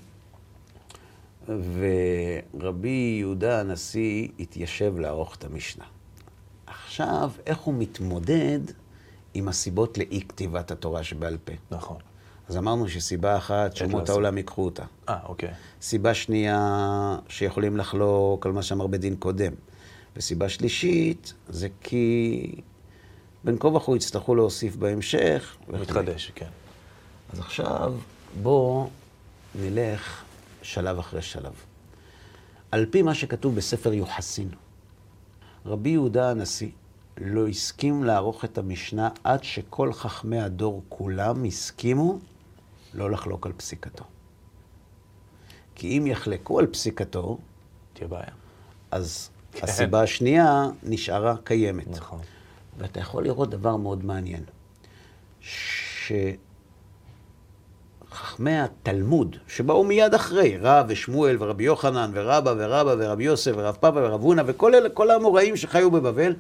ורבי יהודה הנשיא התיישב לערוך את המשנה. עכשיו, איך הוא מתמודד עם הסיבות לאי כתיבת התורה שבעל פה?
נכון.
אז אמרנו שסיבה אחת, שאומות. העולם ייקחו אותה.
אה, אוקיי.
סיבה שנייה, שיכולים לחלוק על מה שאמר בית דין קודם. וסיבה שלישית, זה כי בין כה וכה יצטרכו להוסיף בהמשך.
מתחדש, כן.
אז עכשיו בואו נלך שלב אחרי שלב. על פי מה שכתוב בספר יוחסין, רבי יהודה הנשיא לא הסכים לערוך את המשנה עד שכל חכמי הדור כולם הסכימו לא לחלוק על פסיקתו. כי אם יחלקו על פסיקתו,
תהיה בעיה.
אז הסיבה השנייה נשארה קיימת.
נכון.
ואתה יכול לראות דבר מאוד מעניין, שחכמי התלמוד, שבאו מיד אחרי, רב ושמואל ורבי יוחנן ורבא ורבא ורבי יוסף ורב פאפה ורב הונא וכל אלה, כל האמוראים שחיו בבבל,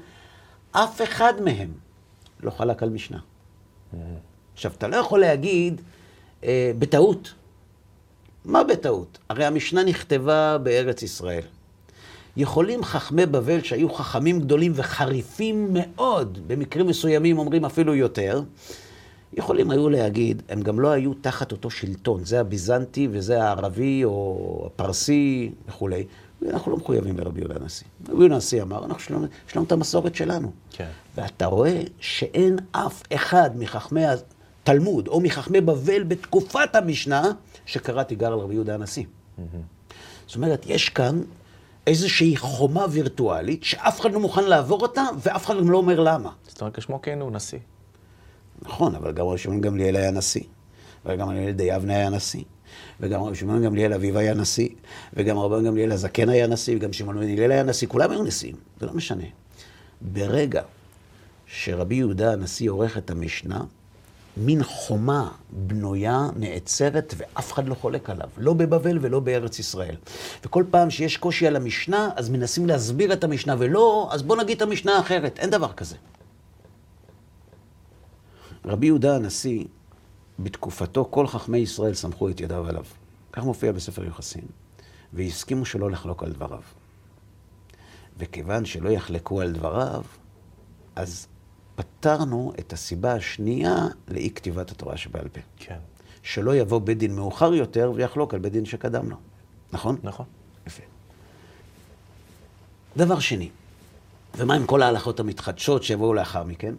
אף אחד מהם לא חלק על משנה. עכשיו, אתה לא יכול להגיד אה, בטעות. מה בטעות? הרי המשנה נכתבה בארץ ישראל. יכולים חכמי בבל, שהיו חכמים גדולים וחריפים מאוד, במקרים מסוימים אומרים אפילו יותר, יכולים היו להגיד, הם גם לא היו תחת אותו שלטון, זה הביזנטי וזה הערבי או הפרסי וכולי. אנחנו לא מחויבים לרבי יהודה הנשיא. רבי יהודה הנשיא אמר, אנחנו, יש לנו- יש לנו את המסורת שלנו.
כן.
ואתה רואה שאין אף אחד מחכמי תלמוד, או מחכמי בבל בתקופת המשנה, שקרא תיגר על רבי יהודה הנשיא. זאת אומרת, יש כאן איזושהי חומה וירטואלית, שאף אחד לא מוכן לעבור אותה, ואף אחד גם לא אומר למה.
זאת אומרת, כשמו כן הוא נשיא.
נכון, אבל גם רבי שמעון גמליאל היה נשיא, וגם רבי די אבנה היה נשיא, וגם רבי שמעון גמליאל אביו היה נשיא, וגם רבי גמליאל הזקן היה נשיא, וגם שמעון בן הלל היה נשיא, כולם היו נשיאים, זה לא משנה. ברגע שרבי יהודה הנשיא עורך את המשנה, מין חומה בנויה, נעצרת, ואף אחד לא חולק עליו, לא בבבל ולא בארץ ישראל. וכל פעם שיש קושי על המשנה, אז מנסים להסביר את המשנה, ולא, אז בוא נגיד את המשנה האחרת. אין דבר כזה. רבי יהודה הנשיא, בתקופתו כל חכמי ישראל סמכו את ידיו עליו. כך מופיע בספר יוחסין, והסכימו שלא לחלוק על דבריו. וכיוון שלא יחלקו על דבריו, אז פתרנו את הסיבה השנייה לאי כתיבת התורה שבעל פה.
כן.
שלא יבוא בית דין מאוחר יותר ויחלוק על בית דין שקדם לו. נכון?
נכון.
יפה. דבר שני, ומה עם כל ההלכות המתחדשות שיבואו לאחר מכן?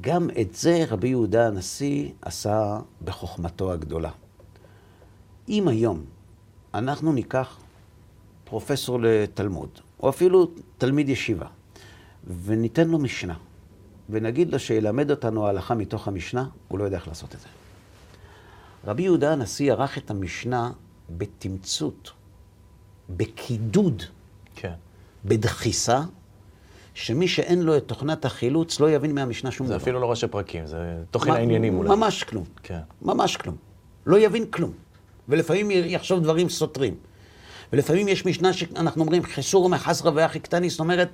גם את זה רבי יהודה הנשיא עשה בחוכמתו הגדולה. אם היום אנחנו ניקח פרופסור לתלמוד, או אפילו תלמיד ישיבה, וניתן לו משנה, ונגיד לו שילמד אותנו ההלכה מתוך המשנה, הוא לא יודע איך לעשות את זה. רבי יהודה הנשיא ערך את המשנה בתמצות, בקידוד,
כן.
בדחיסה, שמי שאין לו את תוכנת החילוץ לא יבין מהמשנה שום
זה
דבר.
אפילו לא ראשי פרקים, זה תוכן
מה-
העניינים אולי.
ממש כלום.
כן.
ממש כלום. לא יבין כלום. ולפעמים יחשוב דברים סותרים. ולפעמים יש משנה שאנחנו אומרים חסור מחסרא ואחי קטני, זאת אומרת,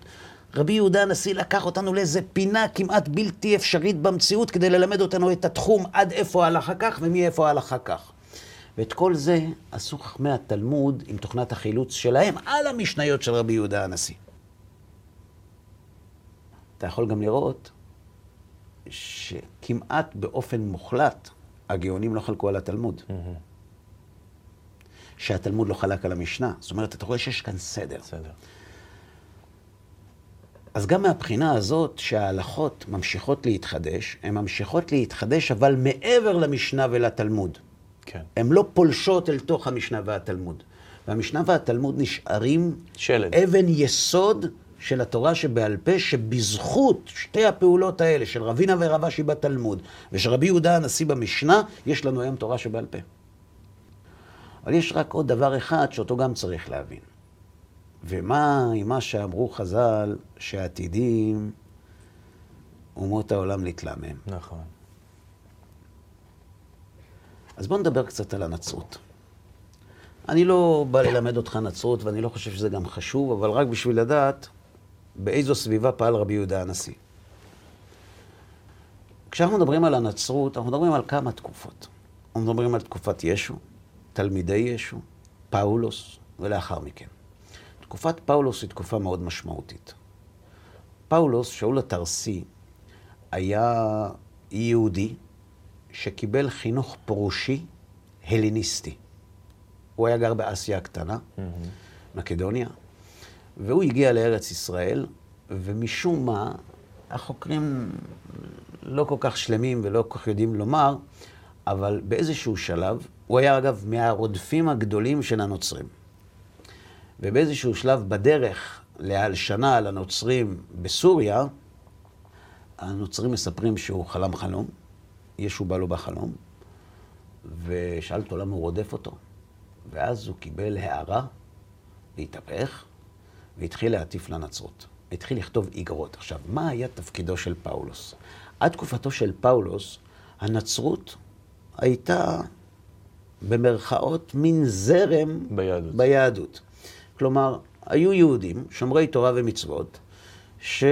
רבי יהודה הנשיא לקח אותנו לאיזה פינה כמעט בלתי אפשרית במציאות כדי ללמד אותנו את התחום עד איפה ההלכה כך ומאיפה ההלכה כך. ואת כל זה עשו חכמי התלמוד עם תוכנת החילוץ שלהם על המשניות של רבי יהודה הנשיא. אתה יכול גם לראות שכמעט באופן מוחלט הגאונים לא חלקו על התלמוד. שהתלמוד לא חלק על המשנה. זאת אומרת, אתה רואה שיש כאן סדר.
בסדר.
אז גם מהבחינה הזאת שההלכות ממשיכות להתחדש, הן ממשיכות להתחדש אבל מעבר למשנה ולתלמוד.
כן.
הן לא פולשות אל תוך המשנה והתלמוד. והמשנה והתלמוד נשארים
שלד.
אבן יסוד של התורה שבעל פה, שבזכות שתי הפעולות האלה, של רבינה ורבשי בתלמוד, ושל רבי יהודה הנשיא במשנה, יש לנו היום תורה שבעל פה. אבל יש רק עוד דבר אחד שאותו גם צריך להבין. ומה עם מה שאמרו חז"ל, שעתידים אומות העולם להתלמם?
נכון.
אז בואו נדבר קצת על הנצרות. אני לא בא ללמד אותך נצרות, ואני לא חושב שזה גם חשוב, אבל רק בשביל לדעת באיזו סביבה פעל רבי יהודה הנשיא. כשאנחנו מדברים על הנצרות, אנחנו מדברים על כמה תקופות. אנחנו מדברים על תקופת ישו, תלמידי ישו, פאולוס, ולאחר מכן. תקופת פאולוס היא תקופה מאוד משמעותית. פאולוס, שאול התרסי, היה יהודי שקיבל חינוך פרושי הלניסטי. הוא היה גר באסיה הקטנה, מקדוניה, והוא הגיע לארץ ישראל, ומשום מה, החוקרים לא כל כך שלמים ולא כל כך יודעים לומר, אבל באיזשהו שלב, הוא היה אגב מהרודפים הגדולים של הנוצרים. ובאיזשהו שלב בדרך להלשנה על הנוצרים בסוריה, הנוצרים מספרים שהוא חלם חלום, ישו בא לו בחלום, ושאל אותו למה הוא רודף אותו. ואז הוא קיבל הערה להתהפך, והתחיל להטיף לנצרות. התחיל לכתוב איגרות. עכשיו, מה היה תפקידו של פאולוס? עד תקופתו של פאולוס, הנצרות הייתה, במרכאות, מין זרם
ביהדות.
ביהדות. כלומר, היו יהודים, שומרי תורה ומצוות, ש...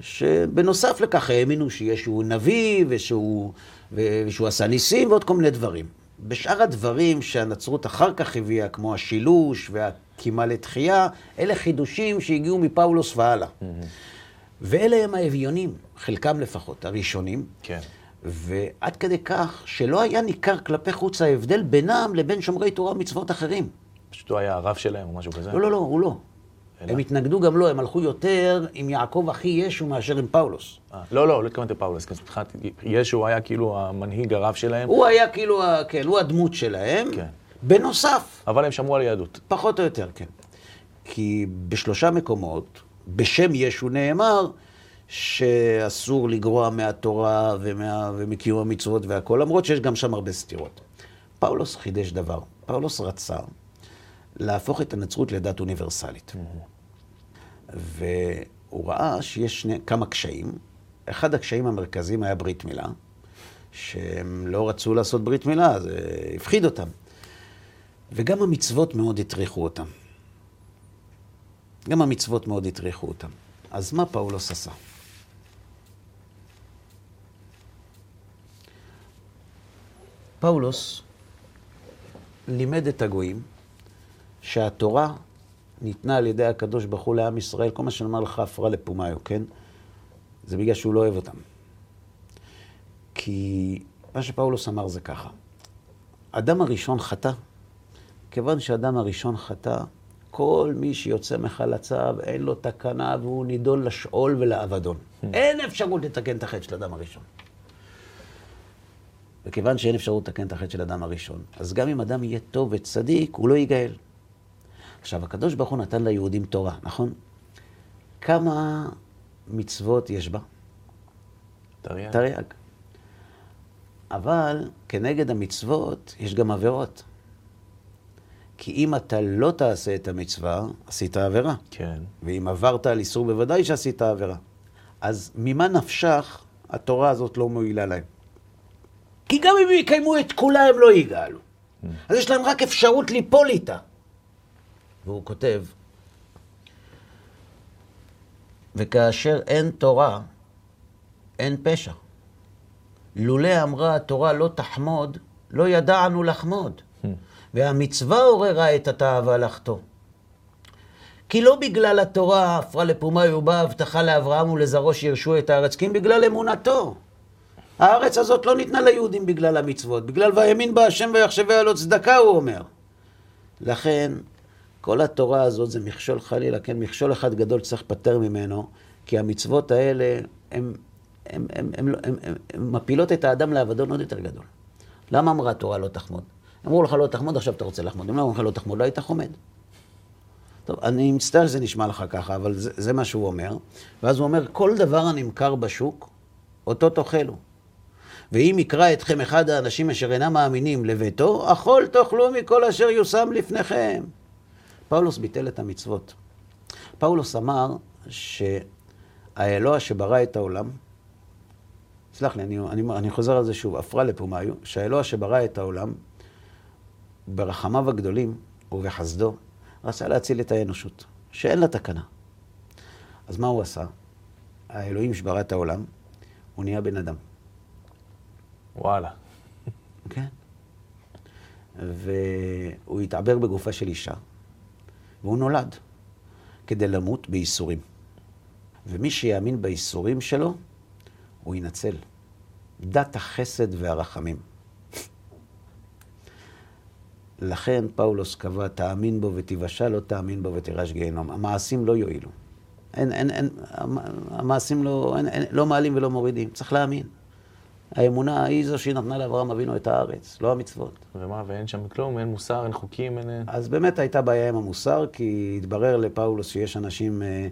שבנוסף לכך האמינו שישו נביא ושהוא, ושהוא עשה ניסים ועוד כל מיני דברים. בשאר הדברים שהנצרות אחר כך הביאה, כמו השילוש והקימה לתחייה, אלה חידושים שהגיעו מפאולוס והלאה. ואלה הם האביונים, חלקם לפחות, הראשונים.
כן.
ועד כדי כך שלא היה ניכר כלפי חוץ ההבדל בינם לבין שומרי תורה ומצוות אחרים.
פשוט הוא היה הרב שלהם או משהו כזה.
לא, לא, לא, הוא לא. הם התנגדו גם לו, הם הלכו יותר עם יעקב אחי ישו מאשר עם פאולוס.
אה, לא, לא, לא התכוונתי לפאולוס, כי מבחינת ישו היה כאילו המנהיג הרב שלהם,
הוא היה כאילו, כן, הוא הדמות שלהם.
כן.
בנוסף,
אבל הם שמרו על יהדות.
פחות או יותר, כן. כי בשלושה מקומות, בשם ישו נאמר שאסור לגרוע מהתורה ומה, ומקיום המצוות והכל, למרות שיש גם שם הרבה סתירות. פאולוס חידש דבר. פאולוס רצה להפוך את הנצרות לדת אוניברסלית. והוא ראה שיש שני, כמה קשיים. אחד הקשיים המרכזיים היה ברית מילה, שהם לא רצו לעשות ברית מילה, זה הפחיד אותם. וגם המצוות מאוד הטריחו אותם. גם המצוות מאוד הטריחו אותם. אז מה פאולוס עשה? פאולוס לימד את הגויים שהתורה ניתנה על ידי הקדוש ברוך הוא לעם ישראל, כל מה שנאמר לך הפרה לפומיו, כן? זה בגלל שהוא לא אוהב אותם. כי מה שפאולוס אמר זה ככה, אדם הראשון חטא, כיוון שאדם הראשון חטא, כל מי שיוצא מחלציו, אין לו תקנה והוא נידון לשאול ולאבדון. אין אפשרות לתקן את החטא של אדם הראשון. וכיוון שאין אפשרות לתקן את החטא של אדם הראשון, אז גם אם אדם יהיה טוב וצדיק, הוא לא ייגאל. עכשיו, הקדוש ברוך הוא נתן ליהודים תורה, נכון? כמה מצוות יש בה?
תרי"ג.
תרי"ג. אבל כנגד המצוות יש גם עבירות. כי אם אתה לא תעשה את המצווה, עשית עבירה.
כן.
ואם עברת על איסור, בוודאי שעשית עבירה. אז ממה נפשך התורה הזאת לא מועילה להם? כי גם אם יקיימו את כולה, הם לא יגאלו. אז יש להם רק אפשרות ליפול איתה. והוא כותב, וכאשר אין תורה, אין פשע. לולא אמרה התורה לא תחמוד, לא ידענו לחמוד. והמצווה עוררה את התאווה לחטוא. כי לא בגלל התורה הפרה לפומי ובאה הבטחה לאברהם ולזרעו שירשו את הארץ, כי אם בגלל אמונתו. הארץ הזאת לא ניתנה ליהודים בגלל המצוות, בגלל ויאמין בה השם ויחשביה לו צדקה, הוא אומר. לכן, כל התורה הזאת זה מכשול חלילה, כן, מכשול אחד גדול צריך לפטר ממנו, כי המצוות האלה, הן הם מפילות את האדם לאבדון עוד יותר גדול. למה אמרה התורה לא תחמוד? אמרו לך לא תחמוד, עכשיו אתה רוצה לחמוד. אם לא אמרו לך לא תחמוד, לא היית חומד. טוב, אני מצטער שזה נשמע לך ככה, אבל זה, זה מה שהוא אומר. ואז הוא אומר, כל דבר הנמכר בשוק, אותו תאכלו. ואם יקרא אתכם אחד האנשים אשר אינם מאמינים לביתו, אכול תאכלו מכל אשר יושם לפניכם. פאולוס ביטל את המצוות. פאולוס אמר שהאלוה שברא את העולם, סלח לי, אני, אני, אני חוזר על זה שוב, אפרה לפומיו, שהאלוה שברא את העולם, ברחמיו הגדולים ובחסדו, רצה להציל את האנושות, שאין לה תקנה. אז מה הוא עשה? האלוהים שברא את העולם, הוא נהיה בן אדם.
וואלה.
כן. והוא התעבר בגופה של אישה, והוא נולד כדי למות בייסורים. ומי שיאמין בייסורים שלו, הוא ינצל. דת החסד והרחמים. לכן פאולוס קבע, תאמין בו ותיוושע, לא תאמין בו ותירש גיהנום. המעשים לא יועילו. אין, אין, אין, המעשים לא, אין, אין, לא מעלים ולא מורידים, צריך להאמין. האמונה היא זו שהיא נתנה לאברהם אבינו את הארץ, לא המצוות.
ומה, ואין שם כלום, אין מוסר, אין חוקים, אין...
אז באמת הייתה בעיה עם המוסר, כי התברר לפאולוס שיש אנשים אה,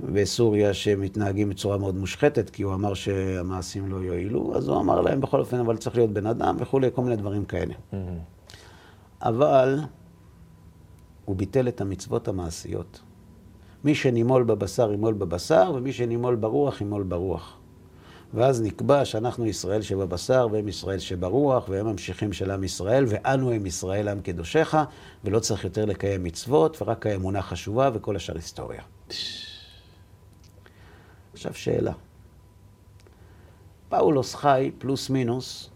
בסוריה שמתנהגים בצורה מאוד מושחתת, כי הוא אמר שהמעשים לא יועילו, אז הוא אמר להם בכל אופן, אבל צריך להיות בן אדם וכולי, כל מיני דברים כאלה. אבל הוא ביטל את המצוות המעשיות. מי שנימול בבשר, ימול בבשר, ומי שנימול ברוח, ימול ברוח. ואז נקבע שאנחנו ישראל שבבשר, והם ישראל שברוח, והם ממשיכים של עם ישראל, ואנו הם ישראל עם קדושך, ולא צריך יותר לקיים מצוות, ורק האמונה חשובה, וכל השאר היסטוריה. עכשיו שאלה. פאולוס חי פלוס מינוס,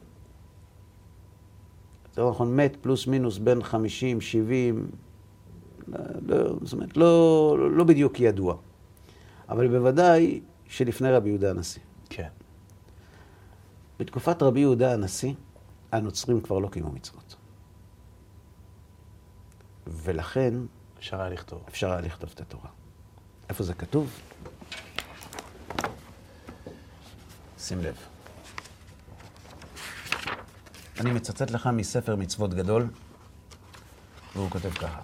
יותר נכון מת פלוס מינוס בין 50, 70, לא, זאת אומרת, לא, לא בדיוק ידוע. אבל בוודאי שלפני רבי יהודה הנשיא.
כן.
בתקופת רבי יהודה הנשיא, הנוצרים כבר לא קיימו מצוות. ולכן
אפשר היה לכתוב.
אפשר היה לכתוב את התורה. איפה זה כתוב? שים לב. אני מצטט לך מספר מצוות גדול, והוא כותב ככה: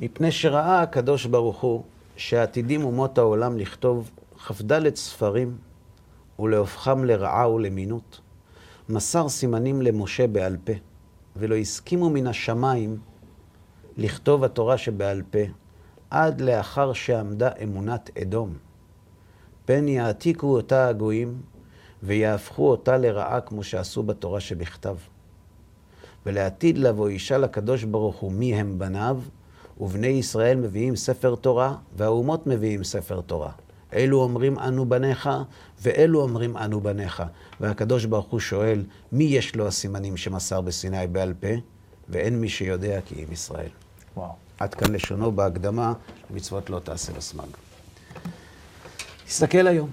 מפני שראה הקדוש ברוך הוא שעתידים אומות העולם לכתוב כ"ד ספרים ולהופכם לרעה ולמינות, מסר סימנים למשה בעל פה, ולא הסכימו מן השמיים לכתוב התורה שבעל פה, עד לאחר שעמדה אמונת אדום. פן יעתיקו אותה הגויים, ויהפכו אותה לרעה כמו שעשו בתורה שבכתב. ולעתיד לבוא ישאל הקדוש ברוך הוא מי הם בניו, ובני ישראל מביאים ספר תורה, והאומות מביאים ספר תורה. אלו אומרים אנו בניך, ואלו אומרים אנו בניך. והקדוש ברוך הוא שואל, מי יש לו הסימנים שמסר בסיני בעל פה? ואין מי שיודע כי אם ישראל.
וואו.
עד כאן לשונו בהקדמה, מצוות לא תעשה בסמג. תסתכל היום,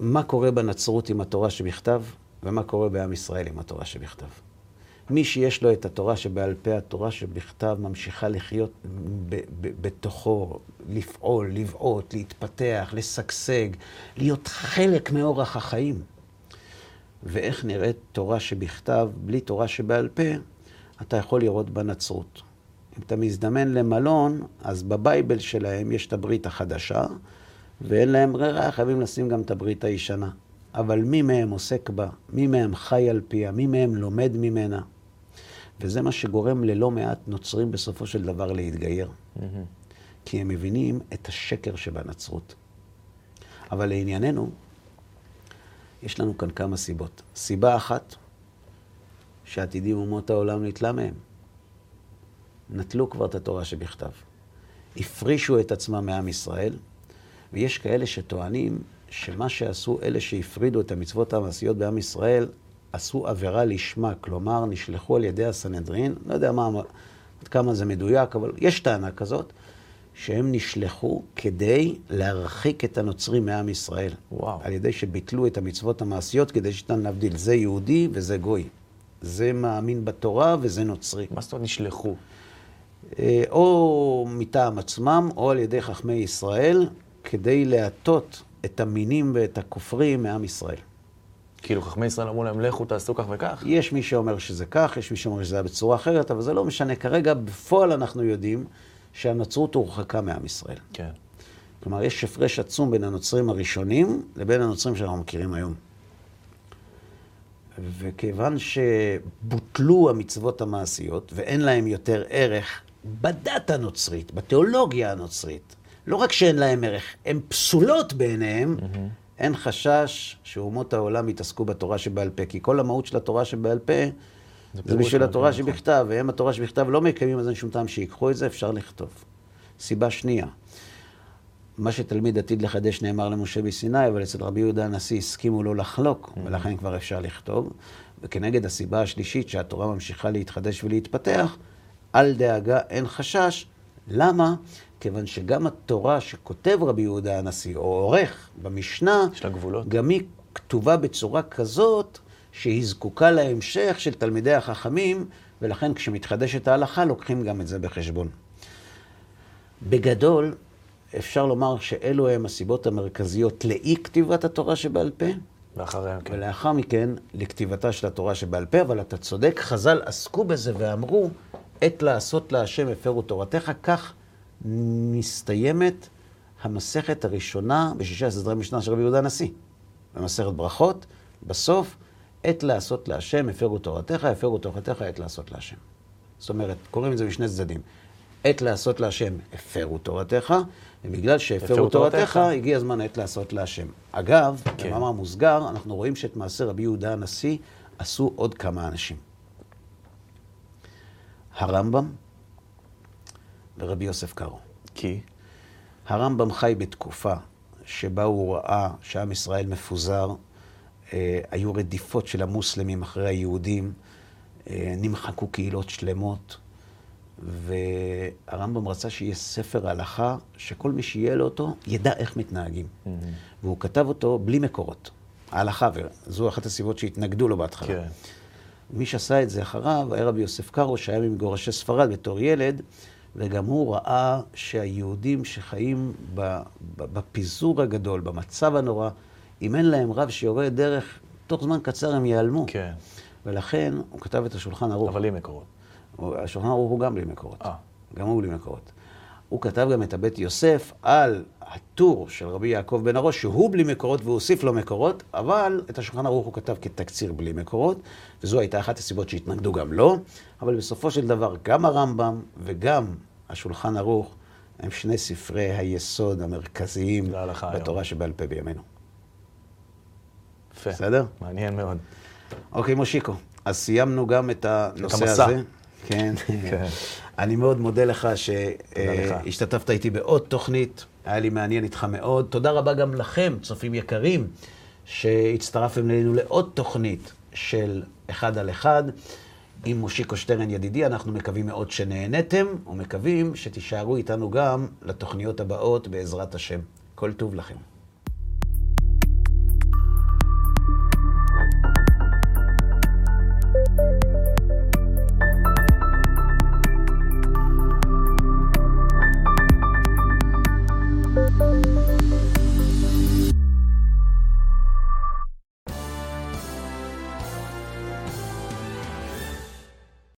מה קורה בנצרות עם התורה שבכתב, ומה קורה בעם ישראל עם התורה שבכתב. מי שיש לו את התורה שבעל פה, התורה שבכתב ממשיכה לחיות בתוכו, לפעול, לבעוט, להתפתח, לשגשג, להיות חלק מאורח החיים. ואיך נראית תורה שבכתב, בלי תורה שבעל פה, אתה יכול לראות בנצרות. אם אתה מזדמן למלון, אז בבייבל שלהם יש את הברית החדשה, ואין להם ברירה, חייבים לשים גם את הברית הישנה. אבל מי מהם עוסק בה? מי מהם חי על פיה? מי מהם לומד ממנה? וזה מה שגורם ללא מעט נוצרים בסופו של דבר להתגייר. כי הם מבינים את השקר שבנצרות. אבל לענייננו, יש לנו כאן כמה סיבות. סיבה אחת, שעתידים אומות העולם נתלה מהם. נטלו כבר את התורה שבכתב. הפרישו את עצמם מעם ישראל, ויש כאלה שטוענים שמה שעשו אלה שהפרידו את המצוות המעשיות בעם ישראל, עשו עבירה לשמה, כלומר נשלחו על ידי הסנהדרין, לא יודע מה, עד כמה זה מדויק, אבל יש טענה כזאת, שהם נשלחו כדי להרחיק את הנוצרים מעם ישראל.
וואו.
על ידי שביטלו את המצוות המעשיות כדי שניתן להבדיל, זה יהודי וזה גוי. זה מאמין בתורה וזה נוצרי.
מה זאת אומרת נשלחו?
אה, או מטעם עצמם, או על ידי חכמי ישראל, כדי להטות את המינים ואת הכופרים מעם ישראל.
כאילו חכמי ישראל אמרו להם, לכו תעשו כך וכך?
יש מי שאומר שזה כך, יש מי שאומר שזה היה בצורה אחרת, אבל זה לא משנה. כרגע, בפועל אנחנו יודעים שהנצרות הורחקה מעם ישראל.
כן.
כלומר, יש הפרש עצום בין הנוצרים הראשונים לבין הנוצרים שאנחנו מכירים היום. וכיוון שבוטלו המצוות המעשיות ואין להם יותר ערך בדת הנוצרית, בתיאולוגיה הנוצרית, לא רק שאין להם ערך, הן פסולות בעיניהם, mm-hmm. אין חשש שאומות העולם יתעסקו בתורה שבעל פה, כי כל המהות של התורה שבעל פה זה, זה בשביל התורה
נכון.
שבכתב, והם התורה שבכתב לא מקיימים, אז אין שום טעם שיקחו את זה, אפשר לכתוב. סיבה שנייה, מה שתלמיד עתיד לחדש נאמר למשה בסיני, אבל אצל רבי יהודה הנשיא הסכימו לא לחלוק,
Mm-hmm.
ולכן כבר אפשר לכתוב. וכנגד הסיבה השלישית, שהתורה ממשיכה להתחדש ולהתפתח, אל דאגה, אין חשש. למה? כיוון שגם התורה שכותב רבי יהודה הנשיא, או עורך במשנה,
יש לה גבולות.
גם היא כתובה בצורה כזאת שהיא זקוקה להמשך של תלמידי החכמים, ולכן כשמתחדשת ההלכה לוקחים גם את זה בחשבון. בגדול, אפשר לומר שאלו הם הסיבות המרכזיות לאי כתיבת התורה שבעל פה,
ואחריה, כן.
ולאחר מכן לכתיבתה של התורה שבעל פה, אבל אתה צודק, חז"ל עסקו בזה ואמרו, עת לעשות להשם הפרו תורתך, כך מסתיימת המסכת הראשונה בשישה סדרי משנה של רבי יהודה הנשיא. במסכת ברכות, בסוף, עת לעשות להשם הפרו תורתך, הפרו תורתך, עת לעשות להשם. זאת אומרת, קוראים את זה משני צדדים. עת לעשות להשם הפרו תורתך, ובגלל שהפרו
הפרו
תורתך,
תורתך.
הגיע הזמן עת לעשות להשם. אגב,
כן.
במאמר מוסגר, אנחנו רואים שאת מעשה רבי יהודה הנשיא עשו עוד כמה אנשים. הרמב"ם ורבי יוסף קארו.
כי?
הרמב"ם חי בתקופה שבה הוא ראה שעם ישראל מפוזר, אה, היו רדיפות של המוסלמים אחרי היהודים, אה, נמחקו קהילות שלמות, והרמב"ם רצה שיהיה ספר הלכה, שכל מי שיהיה לו אותו ידע איך מתנהגים. והוא כתב אותו בלי מקורות. ההלכה, וזו אחת הסיבות שהתנגדו לו בהתחלה.
כן.
מי שעשה את זה אחריו היה רבי יוסף קארו, שהיה ממגורשי ספרד בתור ילד, וגם הוא ראה שהיהודים שחיים בפיזור הגדול, במצב הנורא, אם אין להם רב שיורד דרך, תוך זמן קצר הם ייעלמו.
כן.
ולכן הוא כתב את השולחן ערוך.
אבל עם מקורות.
השולחן ערוך הוא גם בלי מקורות.
אה.
גם הוא בלי מקורות. הוא כתב גם את הבית יוסף על הטור של רבי יעקב בן הראש, שהוא בלי מקורות והוא הוסיף לו מקורות, אבל את השולחן ערוך הוא כתב כתקציר בלי מקורות, וזו הייתה אחת הסיבות שהתנגדו גם לו, אבל בסופו של דבר גם הרמב"ם וגם השולחן ערוך הם שני ספרי היסוד המרכזיים בתורה שבעל פה בימינו.
יפה.
בסדר?
מעניין מאוד.
אוקיי, מושיקו, אז סיימנו גם את הנושא
המסע.
הזה. כן.
כן.
אני מאוד מודה לך
לך.
שהשתתפת איתי בעוד תוכנית, היה לי מעניין איתך מאוד. תודה רבה גם לכם, צופים יקרים, שהצטרפתם אלינו לעוד תוכנית של אחד על אחד. עם מושיקו שטרן ידידי, אנחנו מקווים מאוד שנהנתם, ומקווים שתישארו איתנו גם לתוכניות הבאות בעזרת השם. כל טוב לכם.